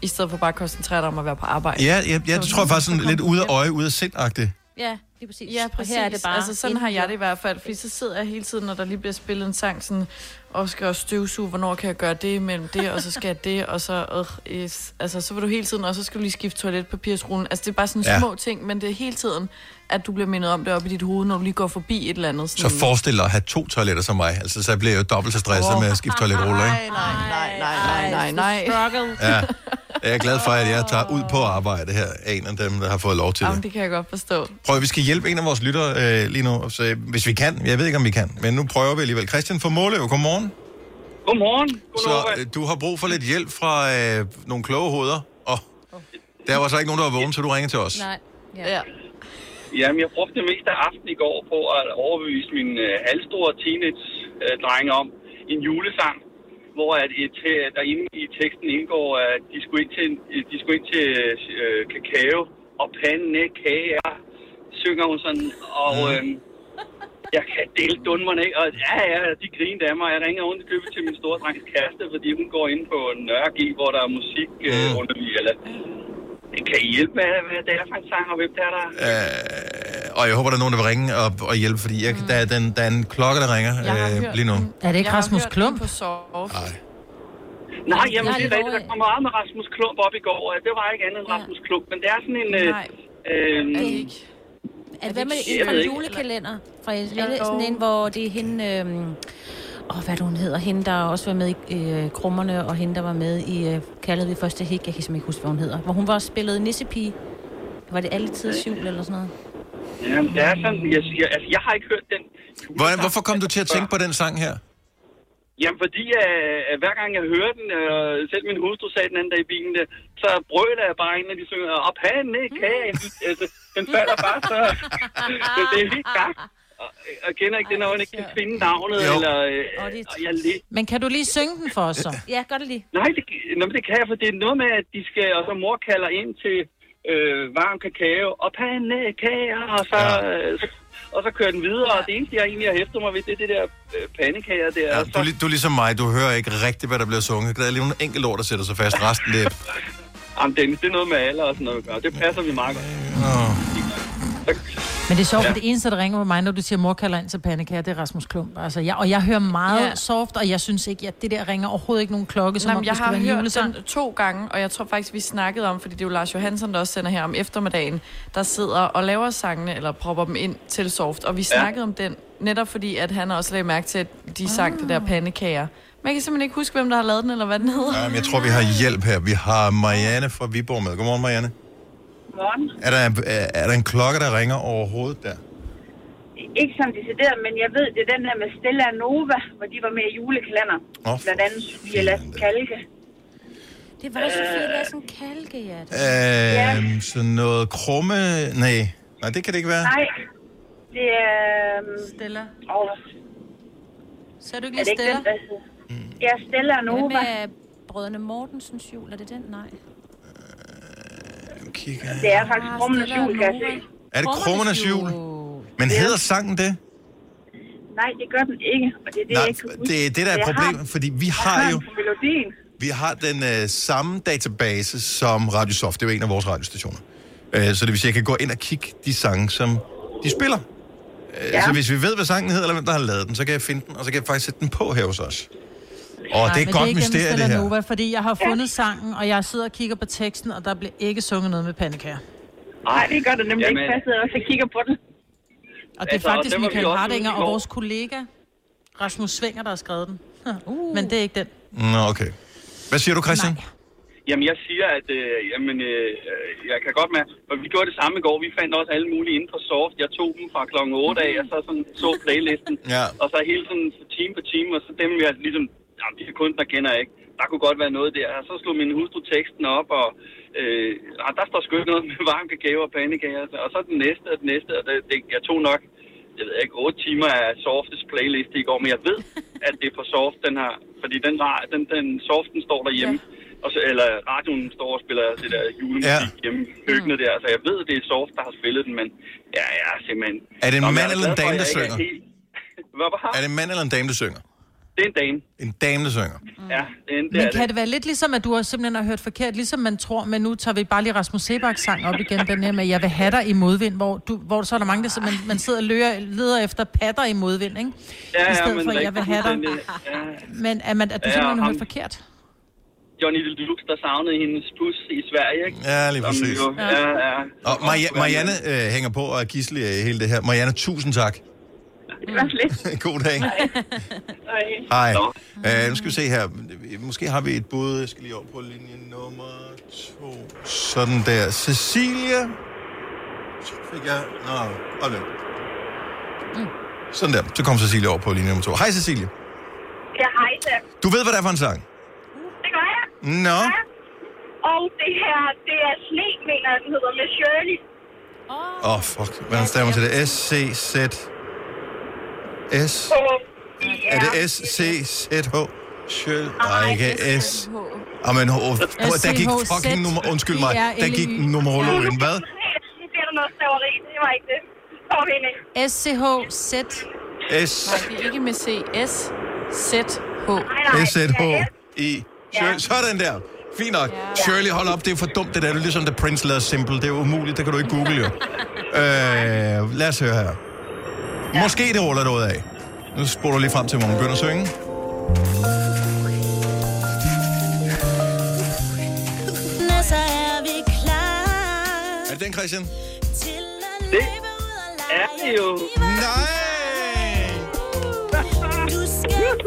I stedet for bare at koncentrere dig om at være på arbejde. Ja, ja, ja det tror jeg faktisk sådan lidt ude af øje, ude af sind-agtigt. Ja, lige præcis. Ja, Og præcis. her er det bare altså, sådan har jeg det i hvert fald. Fordi så sidder jeg hele tiden, når der lige bliver spillet en sang, sådan, og skal også støvsuge, hvornår kan jeg gøre det mellem det, og så skal jeg det, og så, øh, yes. altså, så vil du hele tiden, og så skal du lige skifte toiletpapirsrullen. Altså, det er bare sådan Ja. små ting, men det er hele tiden, at du bliver mindet om det op i dit hoved, når du lige går forbi et eller andet. Så forestil dig at have to toiletter som mig. Altså, så bliver jeg jo dobbelt så stresset med at skifte toiletruller, ikke? Nej, nej, nej, nej, nej, nej. Struggle. Ja. Jeg er glad for, at jeg tager ud på arbejde her. Er en af dem, der har fået lov til Jamen, det. det kan jeg godt forstå. Prøv, vi skal hjælpe en af vores lyttere øh, lige nu. Så, hvis vi kan. Jeg ved ikke, om vi kan. Men nu prøver vi alligevel. Christian fra Måløv, godmorgen. Godmorgen. Så øh, du har brug for lidt hjælp fra øh, nogle kloge hoveder. Og der var så ikke nogen, der var vågen, så du ringer til os. Nej. Ja. ja. Jamen, jeg brugte det meste af aftenen i går på at overbevise min øh, halvstore teenage-drenge om en julesang, hvor at et, øh, der inde i teksten indgår, at de skulle ind til, en- de skulle ind til øh, kakao og pandekager, synger hun sådan, og øh, jeg kan dele dunderne af, og ja, ja, de griner af mig. Jeg ringer rundt købet til min store drengs kæreste, fordi hun går ind på Nørre G, hvor der er musik øh, Mm. Eller Kan I hjælpe med, hvad det er for en sang, og hvem det er, der... Øh, og jeg håber, der er nogen, der vil ringe og, og hjælpe, fordi jeg, der, er den, der er en klokke, der ringer øh, hørt lige nu. Er det ikke Jeg Rasmus Klump? på soft. Nej. Nej, jamen Jeg er det er rigtigt. Der kom meget med Rasmus Klump op i går, og det var ikke andet end Rasmus Klump, men det er sådan en... Øh, Nej, øh, er det ikke? Er det, hvad med en julekalender? Fra er det sådan en, hvor det er hende... Øhm, åh, hvad hun hedder? Hende, der også var med i øh, Krummerne, og hende, der var med i øh, Kaldet vi første hik. Jeg kan simpelthen ikke huske, hvad hun hedder. Hvor hun var spillet nissepige. Var det alle tids jul eller sådan noget? jamen, det er sådan... Jeg, jeg, altså, jeg har ikke hørt den... Hvordan, hvorfor kom du til at tænke på den sang her? Jamen, fordi uh, hver gang jeg hører den, og selv min hustru sagde den anden dag i bilen, der, så brøler jeg bare ind, når de synger, op hande, kage. Altså, den falder bare så... så det er helt gang. Og, og kender ikke det, når man ikke kan finde navnet, Jo. eller... Øh, og jeg lige... Men kan du lige synge den for os så? Ja, gør det lige. Nej, det, nå, men det kan jeg, for det er noget med, at de skal, og så mor kalder ind til øh, varm kakao og pandekager, og så, Ja. øh, så, og så kører den videre, og det eneste, jeg egentlig har hæftet mig ved, det er det der øh, pandekager der. Ja, og du, er du er ligesom mig, du hører ikke rigtigt, hvad der bliver sunget. Der er lige nogle enkelte ord, der sætter sig fast. Resten, det er... Jamen, Dennis, det er noget med alder og sådan noget gøre. Det passer vi meget godt. Men det er sjovt, Ja. ja. det eneste, der ringer på mig, når du siger, mor kalder ind til pandekager, det er Rasmus Klump. Altså, jeg, og jeg hører meget Ja. ja. soft, og jeg synes ikke, at det der ringer overhovedet ikke nogen klokke, som Nej, om jeg har hørt julesang. den to gange, og jeg tror faktisk, vi snakkede om, fordi det er jo Lars Johansson, der også sender her om eftermiddagen, der sidder og laver sangene, eller propper dem ind til soft. Og vi Ja. snakkede om den, netop fordi, at han også lagde mærke til, at de sang det der pandekager. Men jeg kan simpelthen ikke huske, hvem der har lavet den, eller hvad den hedder. Jamen, jeg tror, vi har hjælp her. Vi har Marianne fra Viborg med. Godmorgen, Marianne. Morgen. Er der, er, er der en klokke, der ringer overhovedet der? Ikke som decideret, men jeg ved, det er den der med Stella Nova, hvor de var med i julekalender. Åh, Blandt andet Sofie Lassen Kalke. Det var da Sofie Lassen Kalke, ja. Det. Øhm, sådan noget krumme... Nej. Nej, det kan det ikke være. Nej, det er... øhm, Stella. Åh, Så er du ikke er det lige ikke den, Stella? der hedder? Ja, Stella Hvad Nova. med Brødrene Mortensens jul? Er det den? Nej. Kigger. Det er faktisk Krummenes Stella jul, kan jeg se. Er det krummernes jul? Men hedder sangen det? Nej, det gør den ikke, og det er det, Nej, jeg ikke det er det, der er problemet, fordi vi har jo... melodien. Vi har den øh, samme database som Radiosoft. Det er jo en af vores radiostationer. Øh, så det vil sige, at jeg kan gå ind og kigge de sange, som de spiller. Øh, Ja. Så hvis vi ved, hvad sangen hedder, eller hvem der har lavet den, så kan jeg finde den, og så kan jeg faktisk sætte den på her hos os. Og det er et godt ikke mysterie, gennem det her. Nova, fordi jeg har fundet sangen, og jeg sidder og kigger på teksten, og der bliver ikke sunget noget med pandekager. Nej, det gør det nemlig Jamen. ikke. Jeg sidder også og kigger på den. Og det er Altså, faktisk Michael Hardinger og vores kollega, Rasmus Svinger, der har skrevet den. Uh. Men det er ikke den. Nå, okay. Hvad siger du, Christian? Jamen, jeg siger, at øh, jamen, øh, øh, jeg kan godt med, for vi gjorde det samme i går. Vi fandt også alle mulige inden for soft. Jeg tog dem fra klokken 8 af, og så sådan, så playlisten. Ja. Og så hele sådan time for time, og så dem, jeg ligesom, jamen, de her kunstnere kender jeg ikke. Der kunne godt være noget der. Og så slog min hustru teksten op, og øh, ah, der står sgu noget med varm kakao og pandekager. Og så den næste og den næste, og det, det, jeg tog nok, jeg ved ikke, 8 timer af Softes playliste i går, men jeg ved, at det er på Soft, den her, fordi den, den, den Soften står derhjemme, ja. og så, eller radioen står og spiller det der julemusik ja. hjemme i køkkenet der, så jeg ved, at det er Soft, der har spillet den, men ja, ja, simpelthen. Er det en mand eller en dame, der synger? er helt- Hvad var Er det en mand eller en dame, der synger? Det er en dame. En dame, der synger. Ja, det er, en, det Men er kan det. det være lidt ligesom, at du har simpelthen har hørt forkert, ligesom man tror, men nu tager vi bare lige Rasmus Sebaks sang op igen, den her med, jeg vil have dig i modvind, hvor, du, hvor så er der mange, der så man, man sidder og lører, leder efter patter i modvind, ikke? Ja, I stedet men for, jeg vil have dig. Ja. Men er, man, at du Ja, simpelthen har ham- hørt forkert? Johnny Deluxe, der savnede hendes pus i Sverige, ikke? Ja, lige Som præcis. Jo, ja, ja. Og Maria- Marianne øh, hænger på og er hele det her. Marianne, tusind tak. Lidt. God dag. Nej. Hej. Uh, nu skal vi se her. Måske har vi et bud. Jeg skal lige over på linje nummer to. Sådan der. Cecilia. Så fik jeg... Nå, hold nu. Sådan der. Så kom Cecilia over på linje nummer to. Hej Cecilia. Ja, hej da. Du ved, hvad det er for en sang? Det gør jeg. Nå. Og det her, det er sne, mener jeg, den hedder, med Shirley. Åh, oh, fuck. Hvordan stemmer til det? S, C, Z... S... Er det S, C, Z, H? Sjøl. Nej, ikke S. Jamen, oh, oh, der gik fucking nummer... Undskyld mig. Der gik numerologien. Hvad? Bliver der noget staveri. Det var ikke det. Er. S-C-H-Z. S, Nej, det er ikke med C. S. Z. H. S, Z, H, I. Sjøl. Sådan der. Fint nok. Shirley, hold op, det er for dumt, det der. Det er ligesom, da Prince lavede Simple. Det er umuligt, det kan du ikke google jo. øh, lad os høre her. Måske det ruller noget af. Nu spoler du lige frem til, hvor hun begynder at synge. Når så er vi klar Er det den, Christian? Det er det jo. Nej! Du skal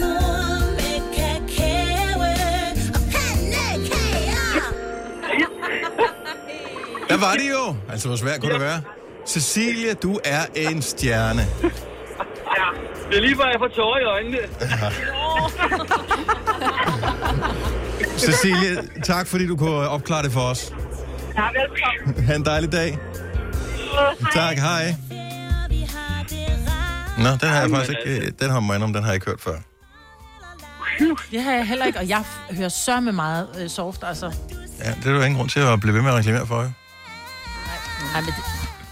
mor med kakao og pandekager. Der var det jo. Altså, hvor svært kunne det være? Cecilia, du er en stjerne. Ja, det er lige før, jeg får tårer i øjnene. Cecilia, tak fordi du kunne opklare det for os. Ja, velkommen. Ha' en dejlig dag. Tak, hej. Nå, den har jeg faktisk ikke, den har man om, den har jeg ikke hørt før. Det har jeg heller ikke, og jeg hører så med meget øh, soft, altså. Ja, det er jo ingen grund til at blive ved med at reklamere for, jo. Nej, men det,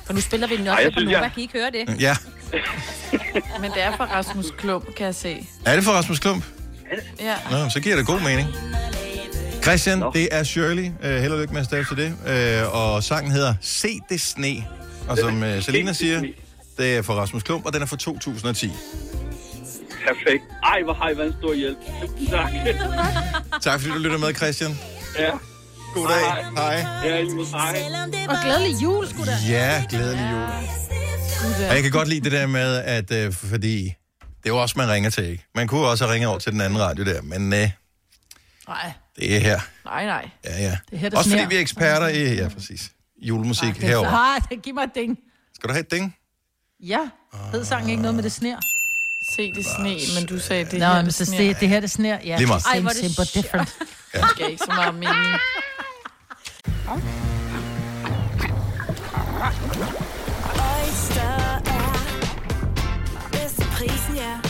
for nu spiller vi den også synes, Nova. jeg- Kan I ikke høre det? Ja. Men det er fra Rasmus Klump, kan jeg se. Er det for Rasmus Klump? Ja. Nå, så giver det god mening. Christian, det er Shirley. Uh, held og lykke med at stave til det. Uh, og sangen hedder Se det sne. Og som uh, Selina siger, det er for Rasmus Klump, og den er fra 2010. Perfekt. Ej, hvor har I været en stor hjælp. Tak. Tak fordi du lytter med, Christian. Ja. God dag. Hej. Ja, i måde. Hej. Og glædelig jul, skulle da. Ja, glædelig jul. Og jeg kan godt lide det der med, at uh, fordi det er jo også, man ringer til, ikke? Man kunne også have ringet over til den anden radio der, men uh, Nej, det er her. Nej, nej. Ja, ja. det er her, der Også fordi vi er eksperter i, ja, præcis, julemusik Det er herovre. Ah, det giv mig et ding. Skal du have et ding? Ja, hed sangen ikke noget med det sner? Se det sne, men du sagde det Nå, her, men det så det, det her, det sner. Ja, Lige meget. Ej, hvor er det simple different. Det gav ikke så meget mening. Oyster er bedst til prisen, ja.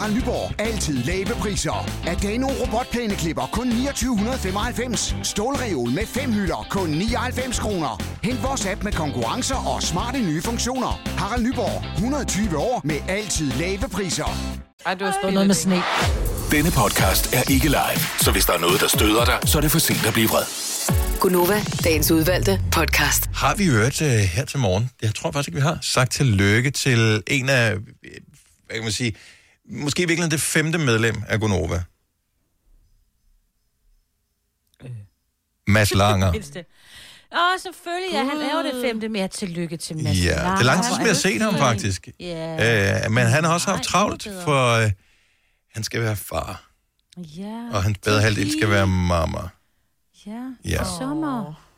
Harald Nyborg. Altid lave priser. Adano robotplæneklipper kun 2995. Stålreol med fem hylder kun 99 kroner. Hent vores app med konkurrencer og smarte nye funktioner. Harald Nyborg. 120 år med altid lave priser. Ej, du har spillet noget med sne. Denne podcast er ikke live, så hvis der er noget, der støder dig, så er det for sent at blive vred. Gunova, dagens udvalgte podcast. Har vi hørt uh, her til morgen, jeg tror faktisk ikke, vi har, sagt tillykke til en af, øh, hvad kan man sige, måske virkelig det femte medlem af Gonova. Mads Langer. Åh, selvfølgelig. Ja, han laver det femte med at tillykke til Mads Ja, det er lang tid, siden vi har set ham faktisk. Ja. Uh, men han har også haft travlt, for uh, han skal være far, Ja. og hans bedre halvdel skal være mamma. Ja. Ja. Sommer.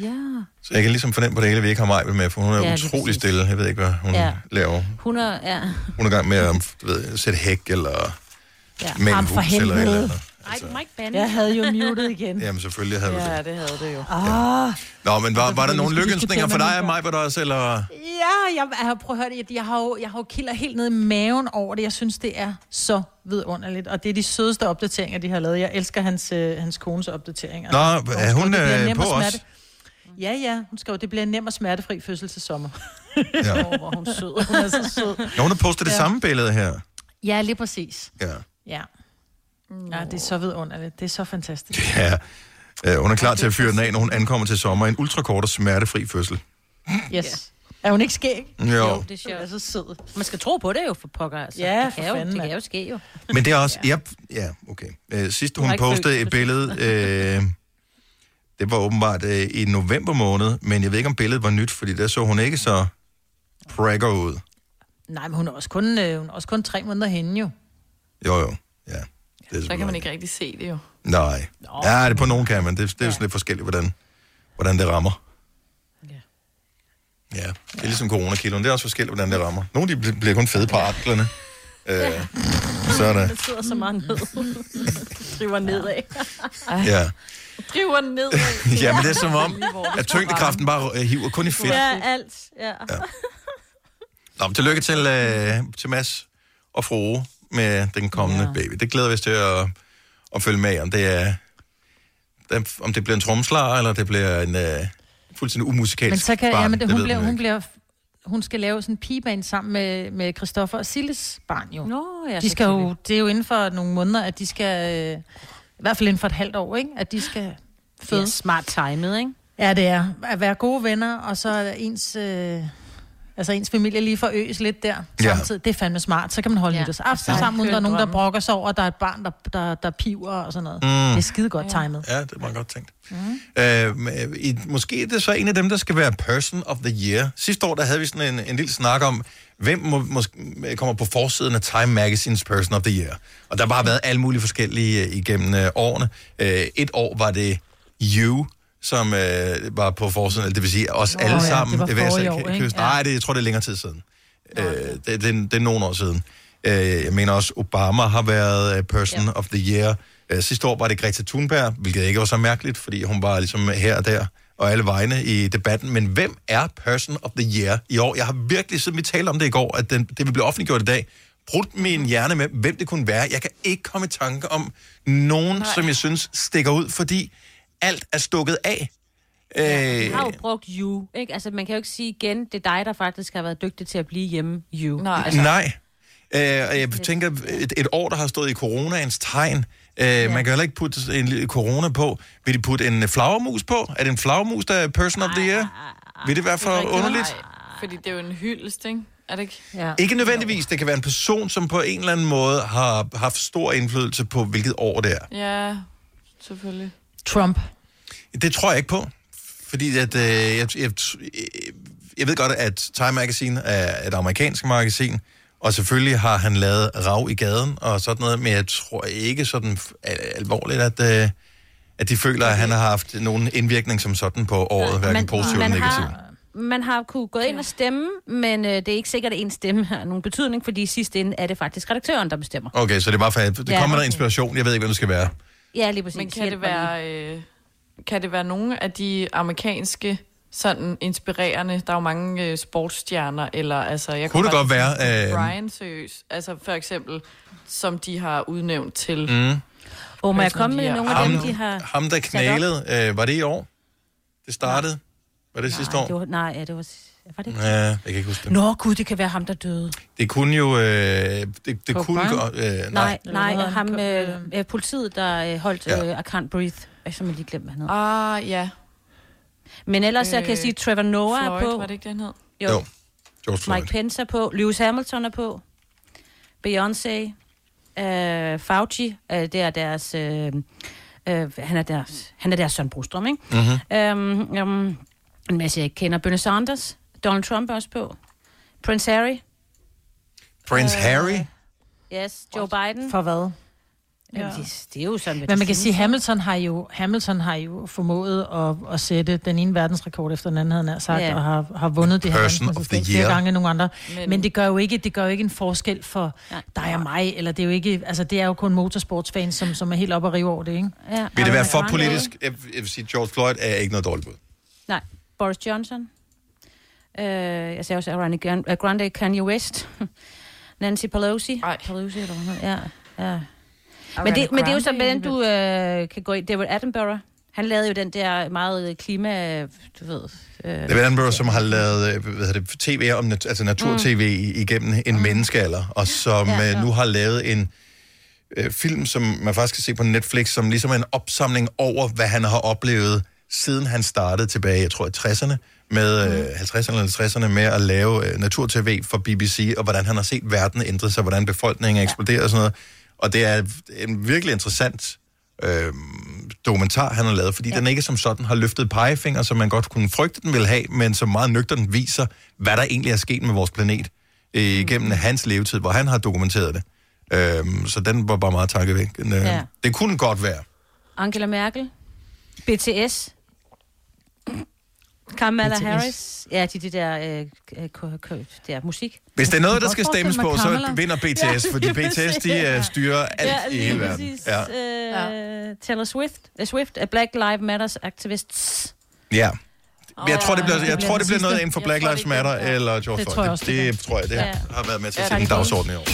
Ja. Så jeg kan ligesom fornemme på det hele, at vi ikke har mig med, for hun er Ja, ja, utrolig stille. Jeg ved ikke, hvad hun Ja. ja. laver. Hun er, ja. Hun er i gang med at ved, sætte hæk eller Ja. male Ham hus for eller et eller andet. Ej, bande. Jeg havde jo muted igen. Jamen selvfølgelig havde du det. Ja, det havde det jo. Ah. Nå, men var, var der nogle lykkeønsninger for dig og mig, var der også, eller? Ja, jeg, jeg har prøvet at høre det. Jeg, har jo, jeg har jo kilder helt ned i maven over det. Jeg synes, det er så vidunderligt. Og det er de sødeste opdateringer, de har lavet. Jeg elsker hans, øh, hans kones opdateringer. Nå, er hun skriver, "Det bliver øh, på os? Smerte." Ja, ja, hun skrev, det bliver en nem og smertefri fødsel til sommer. Ja. Åh, hvor hun sød. Hun er så sød. Nogen har postet det samme billede her. Ja, lige præcis. Ja. Ja. Ja, det er så vidunderligt. Det er så fantastisk. Ja. Øh, hun er klar til at fyre den af, når hun ankommer til sommer. En ultrakort og smertefri fødsel. Yes. Er hun ikke skæg? Jo. det er Hun sjovt. er så sød. Man skal tro på det jo for pokker, altså. Ja, det for kan, jo, fanden, det mand. kan jo ske jo. Men det er også... Ja, ja okay. Øh, sidst hun ikke postede et billede... Øh, det var åbenbart øh, i november måned, men jeg ved ikke, om billedet var nyt, fordi der så hun ikke så pragger ud. Nej, men hun er også kun, øh, hun er også kun tre måneder henne jo. Jo, jo. Ja. Det er Der kan man ikke rigtig se det jo. Nej. Ja, det er på nogen kan man. Det, det er jo sådan lidt forskelligt, hvordan, hvordan det rammer. Ja, det er ligesom coronakiloen. Det er også forskelligt, hvordan det rammer. Nogle de bl- bliver kun fede på arklerne. Øh, så er det. Den sidder så meget ned. Driver nedad. Ja. Driver ned. ja, men det er som om, at tyngdekraften bare øh, hiver kun i fedt. Ja, alt. Ja. Nå, men tillykke til, øh, til Mads og Froge med den kommende ja. baby. Det glæder vi os til at, at følge med om det er om det bliver en tromslager, eller det bliver en øh, fuldstændig umusikalsk Men så kan, barn. ja, men det, hun, ved bliver, hun, bliver, hun skal lave sådan en pigebane sammen med, med Christoffer og Silles barn jo. Nå, ja, de skal jo, det er jo inden for nogle måneder, at de skal, øh, i hvert fald inden for et halvt år, ikke? at de skal føde. Det er smart timet, ikke? Ja, det er. At være gode venner, og så ens, øh, altså ens familie lige for øs lidt der Ja. samtidig. Det er fandme smart. Så kan man holde Ja. nytårsaften Ja. sammen, uden der er nogen, der brokker sig over, at der er et barn, der, der, der piver og sådan noget. Mm. Det er skide godt ja. timet. Ja, det er meget godt tænkt. Mm. Øh, i, måske er det så en af dem, der skal være person of the year. Sidste år, der havde vi sådan en, en lille snak om, hvem må, måske, kommer på forsiden af Time Magazines person of the year. Og der har bare været alle mulige forskellige øh, igennem øh, årene. Øh, et år var det You, som øh, var på forsiden, det vil sige os Åh, alle ja, sammen. det var forrige år, ikke? Ja. Nej, det, jeg tror, det er længere tid siden. Øh, det, det, det er nogle år siden. Øh, jeg mener også, Obama har været øh, person of the year. Øh, sidste år var det Greta Thunberg, hvilket ikke var så mærkeligt, fordi hun var ligesom her og der og alle vegne i debatten. Men hvem er person of the year i år? Jeg har virkelig, siden vi talte om det i går, at den, det vil blive offentliggjort i dag, brudt min hjerne med, hvem det kunne være. Jeg kan ikke komme i tanke om nogen, Nej. som jeg synes stikker ud, fordi alt er stukket af. Øh, Jeg har jo brugt you, ikke? Altså, man kan jo ikke sige igen, det er dig, der faktisk har været dygtig til at blive hjemme, you. Nej. Altså, Nej. Øh, og jeg tænker, et, et år, der har stået i coronaens tegn, øh, ja. man kan heller ikke putte en lille corona på. Vil de putte en flagermus på? Er det en flagermus, der er person of the year? Vil det være for underligt? Nej, fordi det er jo en hyldest, ikke? Er det ikke? Ja. Ikke nødvendigvis. Det kan være en person, som på en eller anden måde har haft stor indflydelse på, hvilket år det er. Ja, selvfølgelig. Trump. Det tror jeg ikke på. Fordi at, øh, jeg, jeg, jeg ved godt, at Time Magazine er et amerikansk magasin, og selvfølgelig har han lavet rav i gaden og sådan noget, men jeg tror ikke sådan al- alvorligt, at, øh, at de føler, at han har haft nogen indvirkning som sådan på året, hverken positiv eller man negativ. har, man har kunne gå ind og stemme, men øh, det er ikke sikkert, at en stemme har nogen betydning, fordi i sidste ende er det faktisk redaktøren, der bestemmer. Okay, så det er bare for, at det Ja, kommer der okay. inspiration. Jeg ved ikke, hvad det skal være. Ja, lige præcis. Men kan det være, øh, kan det være nogle af de amerikanske sådan inspirerende, der er jo mange øh, sportsstjerner, eller altså... Jeg Kunne det godt være, øh, Brian seriøs, altså for eksempel, som de har udnævnt til... Mm. Og må jeg komme med nogle af dem, Ham- de har Ham, der knælede, øh, var det i år? Det startede? Var det sidste Nej, år? det var, nej, ja, det var... Var det ikke? Ja, jeg kan ikke huske det. Nå, gud, det kan være ham, der døde. Det kunne jo... Øh, det det kunne gå... Øh, nej. Nej, nej, ham, øh, øh, politiet, der øh, holdt Ja. øh, I Can't Breathe. Jeg har lige glemt, hvad han hed. Ah, ja. Men ellers så kan jeg Øh, sige, Trevor Noah Floyd, er på. var det ikke, den hed? Jo. Jo. George Floyd. Mike Pence er på. Lewis Hamilton er på. Beyoncé. Øh, Fauci. Øh, det er deres... Øh, øh, han, er deres han er deres Søren Brostrøm, ikke? Mhm. Øhm, øhm, en masse, jeg ikke kender. Bernie Sanders. Donald Trump også på. Prince Harry. Prince Øh, Harry? Yes, Joe Biden. For hvad? Ja. Ja. Det, det er jo sådan, Men man kan sige? Hamilton har jo, Hamilton har jo formået at, at sætte den ene verdensrekord efter den anden, havde han sagt, Ja. og har, har vundet det her Person verdensmesterskab the flere gange end nogle andre. Men- Men, det gør jo ikke, det gør jo ikke en forskel for Nej. dig og mig, eller det er jo ikke, altså det er jo kun motorsportsfans, som, som er helt oppe og rive over det, ikke? Ja. Vil det være for politisk? Jeg, jeg vil sige, George Floyd er ikke noget dårligt bud. Nej, Boris Johnson. Øh, jeg sagde også Ariana Grande, uh, Grande Kanye West. Nancy Pelosi. Ej. Pelosi, eller hvad. Ja, ja. Men det, men det er jo så, hvordan du øh, kan gå ind. David Attenborough. Han lavede jo den der meget klima... Du ved... Øh, Det er Attenborough, som har lavet øh, hvad hedder det, tv om nat- altså natur-tv mm. igennem en mm. menneskealder, og som Ja, ja. ja. nu har lavet en øh, film, som man faktisk kan se på Netflix, som ligesom er en opsamling over, hvad han har oplevet, siden han startede tilbage, jeg tror i 60'erne, med øh, 50'erne eller 60'erne, med at lave øh, natur-tv for BBC, og hvordan han har set verden ændre sig, hvordan befolkningen er eksploderet og sådan noget. Og det er en virkelig interessant øh, dokumentar, han har lavet, fordi ja. den ikke som sådan har løftet pegefinger, som man godt kunne frygte, den ville have, men som meget nøgternt viser, hvad der egentlig er sket med vores planet øh, igennem hans levetid, hvor han har dokumenteret det. Øh, så den var bare meget tankevækkende. Øh, Ja. Det kunne godt være. Angela Merkel. BTS. Kamala BTS. Harris. Ja, de, de der, øh, øh, k- k- der musik. Hvis det er noget, der skal stemmes på, så vinder BTS, Ja. fordi BTS, de uh, styrer alt i lige hele verden. præcis. Ja. Øh, Taylor Swift. Uh, Swift, a Black Lives Matters activists. ja. Jeg tror, det bliver, jeg tror, det bliver noget inden for Black Lives Matter ja. eller George Det Floyd. tror jeg også, det, det det tror jeg, det Ja. har været med til Ja, at sætte en dagsorden i år.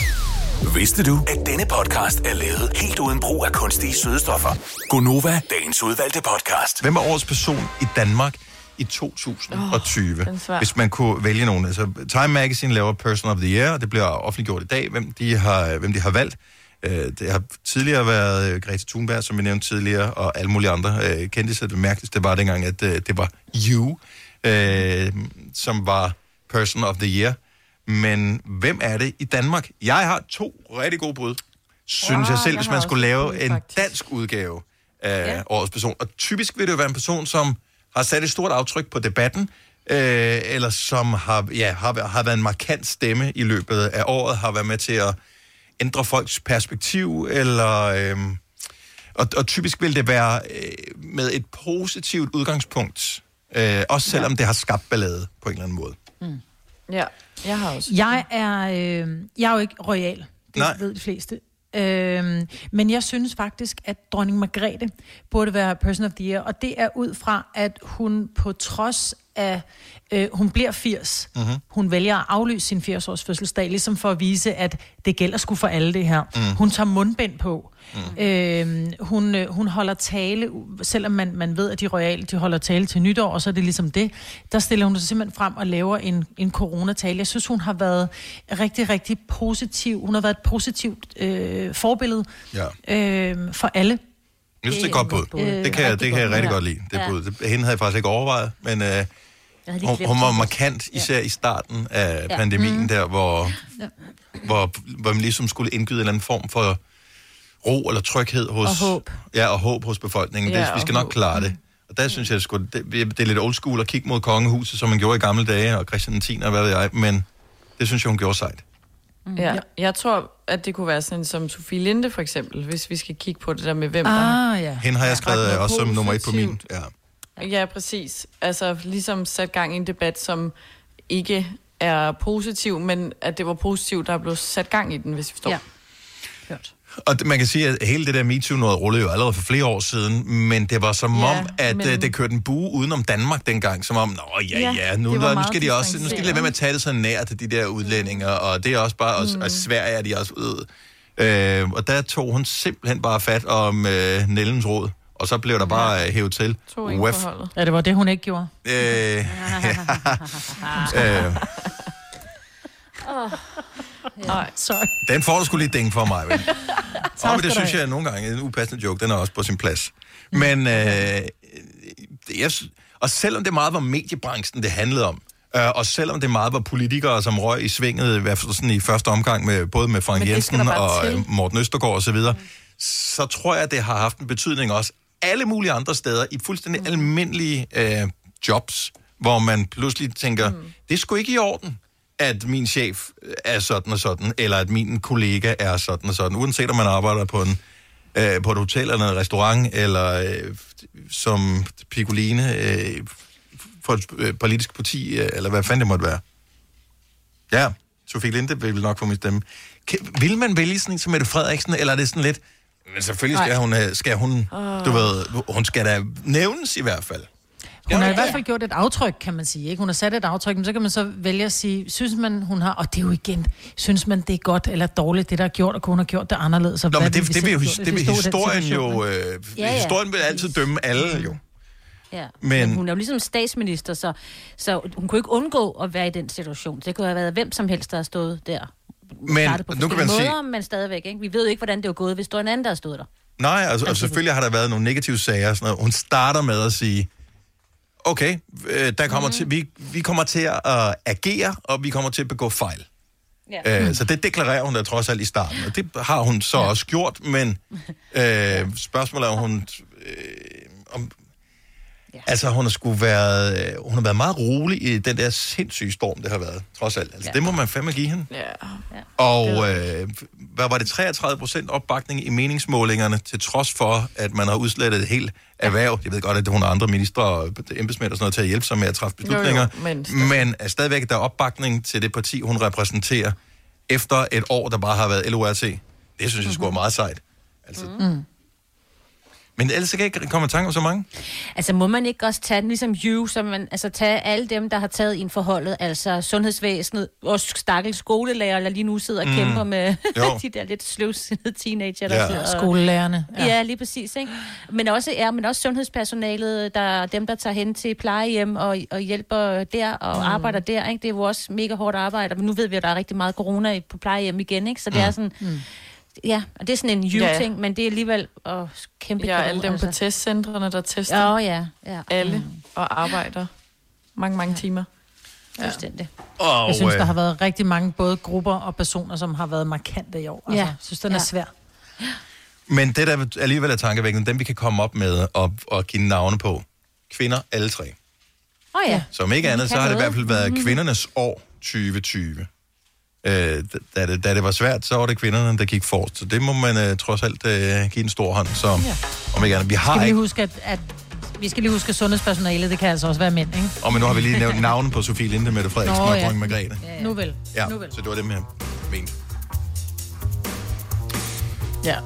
Vidste du, at denne podcast er lavet helt uden brug af kunstige sødestoffer? Gonova, dagens udvalgte podcast. Hvem er årets person i Danmark i 2020? den er svær. Hvis man kunne vælge nogen. Altså, Time Magazine laver Person of the Year, og det bliver offentliggjort i dag, hvem de har, hvem de har valgt. Øh, Det har tidligere været øh, Greta Thunberg, som vi nævnte tidligere, og alle mulige andre øh, kendte sig. Det mærkeligste var dengang, at det var You, som var Person of the Year. Men hvem er det i Danmark? Jeg har to rigtig gode bud, synes Wow, jeg selv, jeg hvis man skulle lave en faktisk. dansk udgave af ja. årets person. Og typisk vil det jo være en person, som har sat et stort aftryk på debatten, øh, eller som har, ja, har, har været en markant stemme i løbet af året, har været med til at ændre folks perspektiv, eller... Øh, og, og typisk vil det være øh, med et positivt udgangspunkt, øh, også selvom ja. det har skabt ballade på en eller anden måde. Ja, jeg har også. Jeg er, øh, jeg er jo ikke royal. Det Nej. ved de fleste. Øhm, men jeg synes faktisk, at dronning Margrethe burde være person of the year, og det er ud fra, at hun på trods af, øh, hun bliver 80, Mhm. hun vælger at aflyse sin 80-års fødselsdag, ligesom for at vise, at det gælder sgu for alle det her. Mm. Hun tager mundbind på. Mm. Øhm, hun, øh, hun holder tale, selvom man, man ved, at de royale, de holder tale til nytår, og så er det ligesom det. Der stiller hun sig simpelthen frem og laver en, en coronatale. Jeg synes, hun har været rigtig, rigtig positiv. Hun har været et positivt øh, forbillede Ja. øh, for alle. Jeg synes, det er godt bud. Øh, det kan, jeg, det kan jeg godt, rigtig godt lide. Det Ja. bud. Hende havde jeg faktisk ikke overvejet, men øh, hun, hun var markant, især i starten af Ja. pandemien, Mhm. der hvor, Ja. hvor, hvor man ligesom skulle indgyde en eller anden form for ro eller tryghed hos... Og håb. Ja, og håb hos befolkningen. Ja, det, vi skal nok håb. klare det. Og der synes jeg, sgu, det, det er lidt old school at kigge mod kongehuset, som man gjorde i gamle dage, og Christian 10. og hvad ved jeg, men det synes jeg, hun gjorde sejt. Mm. Ja. Jeg tror, at det kunne være sådan som Sofie Linde, for eksempel, hvis vi skal kigge på det der med, hvem Ah, ja. Hende har jeg skrevet noget også som nummer et på min. Ja. Ja, præcis. Altså ligesom sat gang i en debat, som ikke er positiv, men at det var positivt, der er blevet sat gang i den, hvis vi forstår. Ja. Og det- man kan sige, at hele det der MeToo noget rullede jo allerede for flere år siden, men det var som Ja, om, at men- men... det kørte en bue udenom Danmark dengang, som om, nå ja, Ja, ja, nu, det var nu skal de også, nu skal de lade være med at tage det så nært til de der udlændinger, og det er også bare, mm. og Sverige er de også ud. Øh, og der tog hun simpelthen bare fat om øh, Nellens råd, og så blev der bare øh, hævet til. To. Ja, det var det, hun ikke gjorde. Øh, ja. øh, Oh. Nej, sorry. Den får du sgu lige ding for mig, vel? Tak Og men det synes jeg nogle gange en upassende joke. Den er også på sin plads. Men, øh, jeg, og selvom det meget var mediebranchen, det handlede om, øh, og selvom det meget var politikere, som røg i svinget, i hvert fald sådan i første omgang, med, både med Frank Men Jensen og til. Morten Østergaard osv., mm. så tror jeg, det har haft en betydning også alle mulige andre steder, i fuldstændig mm. almindelige øh, jobs, hvor man pludselig tænker, mm. det er sgu ikke i orden at min chef er sådan og sådan, eller at min kollega er sådan og sådan, uanset om man arbejder på, en, øh, på et hotel eller en restaurant, eller øh, som Piccoline øh, for et øh, politisk parti, øh, eller hvad fanden det måtte være. Ja, Sofie Linde vil nok få min stemme. Kan, vil man vælge sådan en som Mette Frederiksen, eller er det sådan lidt... Men selvfølgelig skal Nej. hun, øh, skal hun, du ved, hun skal da nævnes i hvert fald. Hun har i hvert fald gjort et aftryk, kan man sige. Ikke? Hun har sat et aftryk, men så kan man så vælge at sige, synes man, hun har, og det er jo igen, synes man, det er godt eller dårligt, det der er gjort, og hun har gjort det anderledes. Og Nå, men det, vi det, vil jo, det hvis vil historien jo... Øh, Ja, ja. Historien vil altid dømme alle jo. Ja. Men- Men, men hun er jo ligesom statsminister, så, så hun kunne ikke undgå at være i den situation. Det kunne have været hvem som helst, der har stået der. Men på nu kan man sige- måder, men stadigvæk. Ikke? Vi ved jo ikke, hvordan det var gået, hvis der var en anden, der stod der. Nej, altså, og selvfølgelig har der været nogle negative sager sådan noget. Hun starter med at sige, okay, øh, der kommer mm. til, vi, vi kommer til at agere, og vi kommer til at begå fejl. Ja. Øh, så det deklarerer hun da trods alt i starten, og det har hun så ja. også gjort, men øh, spørgsmålet er, om hun... Øh, om, ja. Altså, hun har sgu været, øh, hun har været meget rolig i den der sindssyge storm, det har været, trods alt. Altså, ja. det må man fandme give hende. Ja. Og øh, hvad var det, 33 procent opbakning i meningsmålingerne, til trods for, at man har udslettet et helt erhverv. Jeg ved godt, at hun har andre ministre og embedsmænd og sådan noget til at hjælpe sig med at træffe beslutninger. Jo, jo, men men, men er stadigvæk der er opbakning til det parti, hun repræsenterer, efter et år, der bare har været LORT. Det synes jeg sgu er meget sejt. Altså, Mm. Men ellers kan jeg ikke komme i tanke om så mange. Altså må man ikke også tage den ligesom you, så man, altså tage alle dem, der har taget ind forholdet, altså sundhedsvæsenet, og stakkels skolelærer, der lige nu sidder og Mm. kæmper med de der lidt sløvsindede teenager, der Ja. sidder og... Skolelærerne, Ja. ja. lige præcis, ikke? Men også, ja, men også sundhedspersonalet, der, dem, der tager hen til plejehjem og, og hjælper der og Mm. arbejder der, ikke? Det er jo også mega hårdt arbejde, men nu ved vi, at der er rigtig meget corona på plejehjem igen, ikke? Så det Mm. er sådan... Mm. Ja, og det er sådan en Ja. you-ting, men det er alligevel åh, kæmpe Ja, alle dem altså. på testcentrene, der tester. Ja, ja, ja. Alle og arbejder mange, mange timer. Fuldstændig. Og, Jeg synes, øh, der har været rigtig mange både grupper og personer, som har været markante i år. Altså, Ja. jeg synes, den er Ja. svær. Men det, der alligevel er tankevækkende, dem vi kan komme op med og, og give navne på, kvinder alle tre. Åh oh, ja. Som ikke andet, så har det i hvert fald været Mhm. kvindernes år 2020. Øh, da, det, da det var svært, så var det kvinderne, der gik forrest. Så det må man øh, trods alt øh, give en stor hånd. Så Ja. om andet. Vi Skal har vi lige ikke... huske, at, at vi skal lige huske, at sundhedspersonalet, det kan altså også være mænd, ikke? Og men nu har vi lige nævnt navnen på Sofie Linde, Mette Frederiksen Nå, og ja. Dronning Margrethe. Ja, ja. Nu vel. Ja, Nu vel. så det var dem, jeg mente. Ja.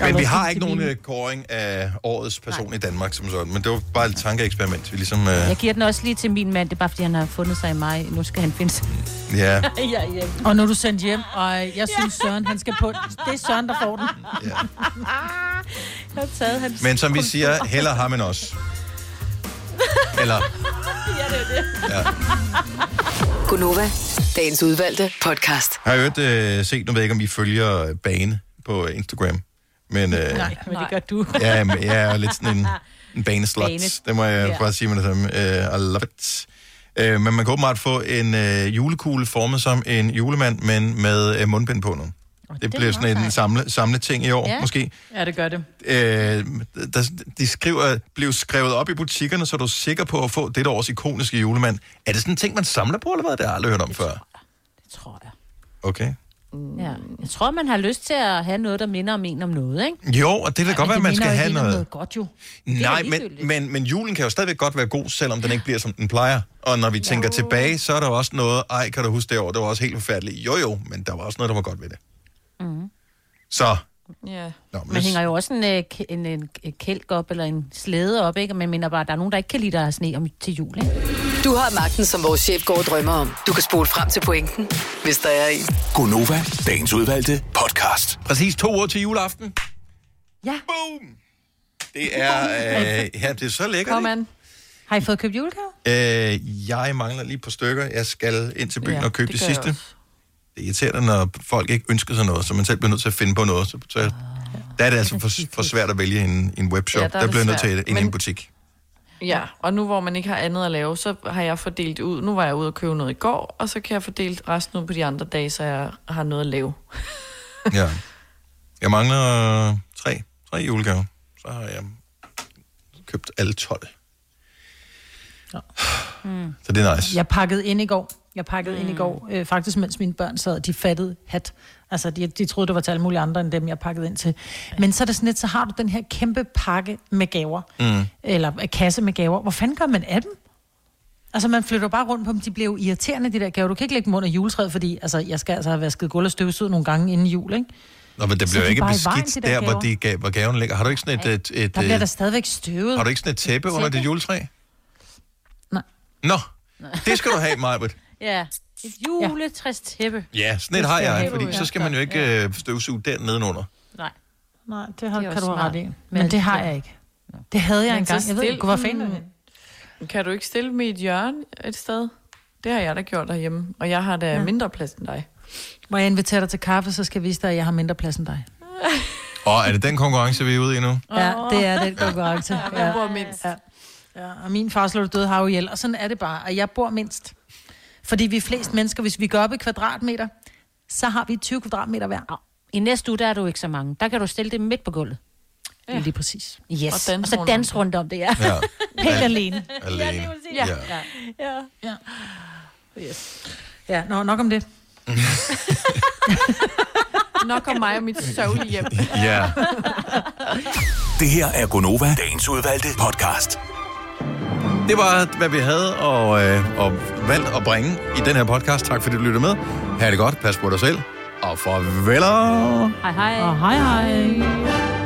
Men vi har ikke nogen øh, kåring af årets person Nej. i Danmark som sådan. Men det var bare et tankeeksperiment. Vi ligesom... Øh, Jeg giver den også lige til min mand, det er bare fordi, han har fundet sig i mig. Nu skal han finde sig. ja. ja, ja. Og nu er du sendt hjem, og jeg synes, Søren, han skal på... Det er Søren, der får den. Ja. Jeg har taget hans... Men som vi siger, heller har man også. Eller... ja, det er det. Ja. Gunova, dagens udvalgte podcast. Har jeg jo øh, set, nu ved jeg ikke, om I følger øh, Bane på Instagram. Men, øh, Nej, men det gør du. ja, men jeg er lidt sådan en, en baneslut. Bane. Det må jeg Ja. bare sige med det samme. Uh, I love it. Uh, men man kan åbenbart få en uh, julekugle formet som en julemand, men med uh, mundbind på nu. Det, det bliver sådan en samle, samle ting i år, Ja. måske. Ja, det gør det. Øh, der, de skriver, blev skrevet op i butikkerne, så er du sikker på at få dette års ikoniske julemand. Er det sådan en ting, man samler på, eller hvad? Det har jeg aldrig hørt om før. Det tror jeg. Okay. Ja. Jeg tror, man har lyst til at have noget, der minder om en om noget, ikke? Jo, og det kan godt være, at man skal have noget. noget godt, jo. Nej, men, men, men julen kan jo stadigvæk godt være god, selvom den ikke bliver, som den plejer. Og når vi tænker tilbage, så er der også noget, ej, kan du huske det år, det var også helt forfærdeligt. Jo, jo, men der var også noget, der var godt ved det. Mm. Så, Ja. Nå, Man hænger jo også en, øh, en, en, en kælk op, eller en slæde op, ikke? Og man mener bare, at der er nogen, der ikke kan lide, der er sne om, til jul, ikke? Du har magten, som vores chef går og drømmer om. Du kan spole frem til pointen, hvis der er en. Gonova, dagens udvalgte podcast. præcis to uger til juleaften. Ja. Boom! Det er, øh, ja, det er så lækkert. Kom an. Har I fået købt julegave? Øh, jeg mangler lige par stykker. Jeg skal ind til byen Ja, og købe det det, sidste. Det er irriterende, når folk ikke ønsker sig noget, så man selv bliver nødt til at finde på noget. Så, så der er det altså for, for svært at vælge en, en webshop. Ja, Ja, der der, er bliver nødt til svært. at ind i Men- en butik. Ja, og nu hvor man ikke har andet at lave, så har jeg fordelt ud. Nu var jeg ude og købe noget i går, og så kan jeg fordele resten ud på de andre dage, så jeg har noget at lave. Ja. Jeg mangler tre, tre julegaver. Så har jeg købt alle 12. Mm. Så det er nice. Jeg pakkede ind i går. Jeg pakkede mm. ind i går, øh, faktisk mens mine børn sad, de fattede hat. Altså, de, de troede, det var til alle mulige andre, end dem, jeg pakkede ind til. Men så er det sådan lidt, så har du den her kæmpe pakke med gaver, Mm. eller øh, kasse med gaver. Hvor fanden gør man af dem? Altså, man flytter bare rundt på dem. De bliver jo irriterende, de der gaver. Du kan ikke lægge dem under juletræet, fordi altså, jeg skal altså have vasket gulv og støvsud nogle gange inden jul, ikke? Nå, men det Så bliver de jo ikke vejen, beskidt de der der, hvor, de gav, hvor gaven ligger. Har du ikke sådan et... et, et, Der bliver øh, der stadigvæk støvet. har du ikke sådan et tæppe under dit juletræ? Nå, det skal du have, Majbrit. Ja, et juletræstæppe. Ja, sådan et har jeg, fordi så skal man jo ikke øh, støvsuge den nedenunder. Nej. Nej, det, har, Det kan du have ret smart. i. Men det har jeg ikke. Det havde jeg Men så engang. Jeg ved ikke, hvor fanden? Kan du ikke stille dem i et hjørne et sted? Det har jeg da gjort derhjemme, og jeg har da ja. mindre plads end dig. Må jeg invitere dig til kaffe, så skal jeg vise dig, at jeg har mindre plads end dig. Og er det den konkurrence, vi er ude i nu? Ja, det er den konkurrence. Ja, jeg bor mindst. Ja. ja. Og min far slog døde har jo ihjel, og sådan er det bare. Og jeg bor mindst. Fordi vi er flest mennesker, hvis vi går op i kvadratmeter, så har vi 20 kvadratmeter hver. I næste uge, der er du ikke så mange. Der kan du stille det midt på gulvet. Ja. Lige præcis. Yes. Og Og, så dans rundt om det, ja. Ja. Helt alene. Alene. Ja. Ja. ja. Ja. ja. Yes. Ja, nå, nok om det. Nok om mig og mit sørgelige hjem. Ja. Det her er Gonova, dagens udvalgte podcast. Det var, hvad vi havde og, øh, og valgt at bringe i den her podcast. Tak fordi du lyttede med. Ha' det godt. Pas på dig selv. Og farveler. Hej hej. Og hej hej.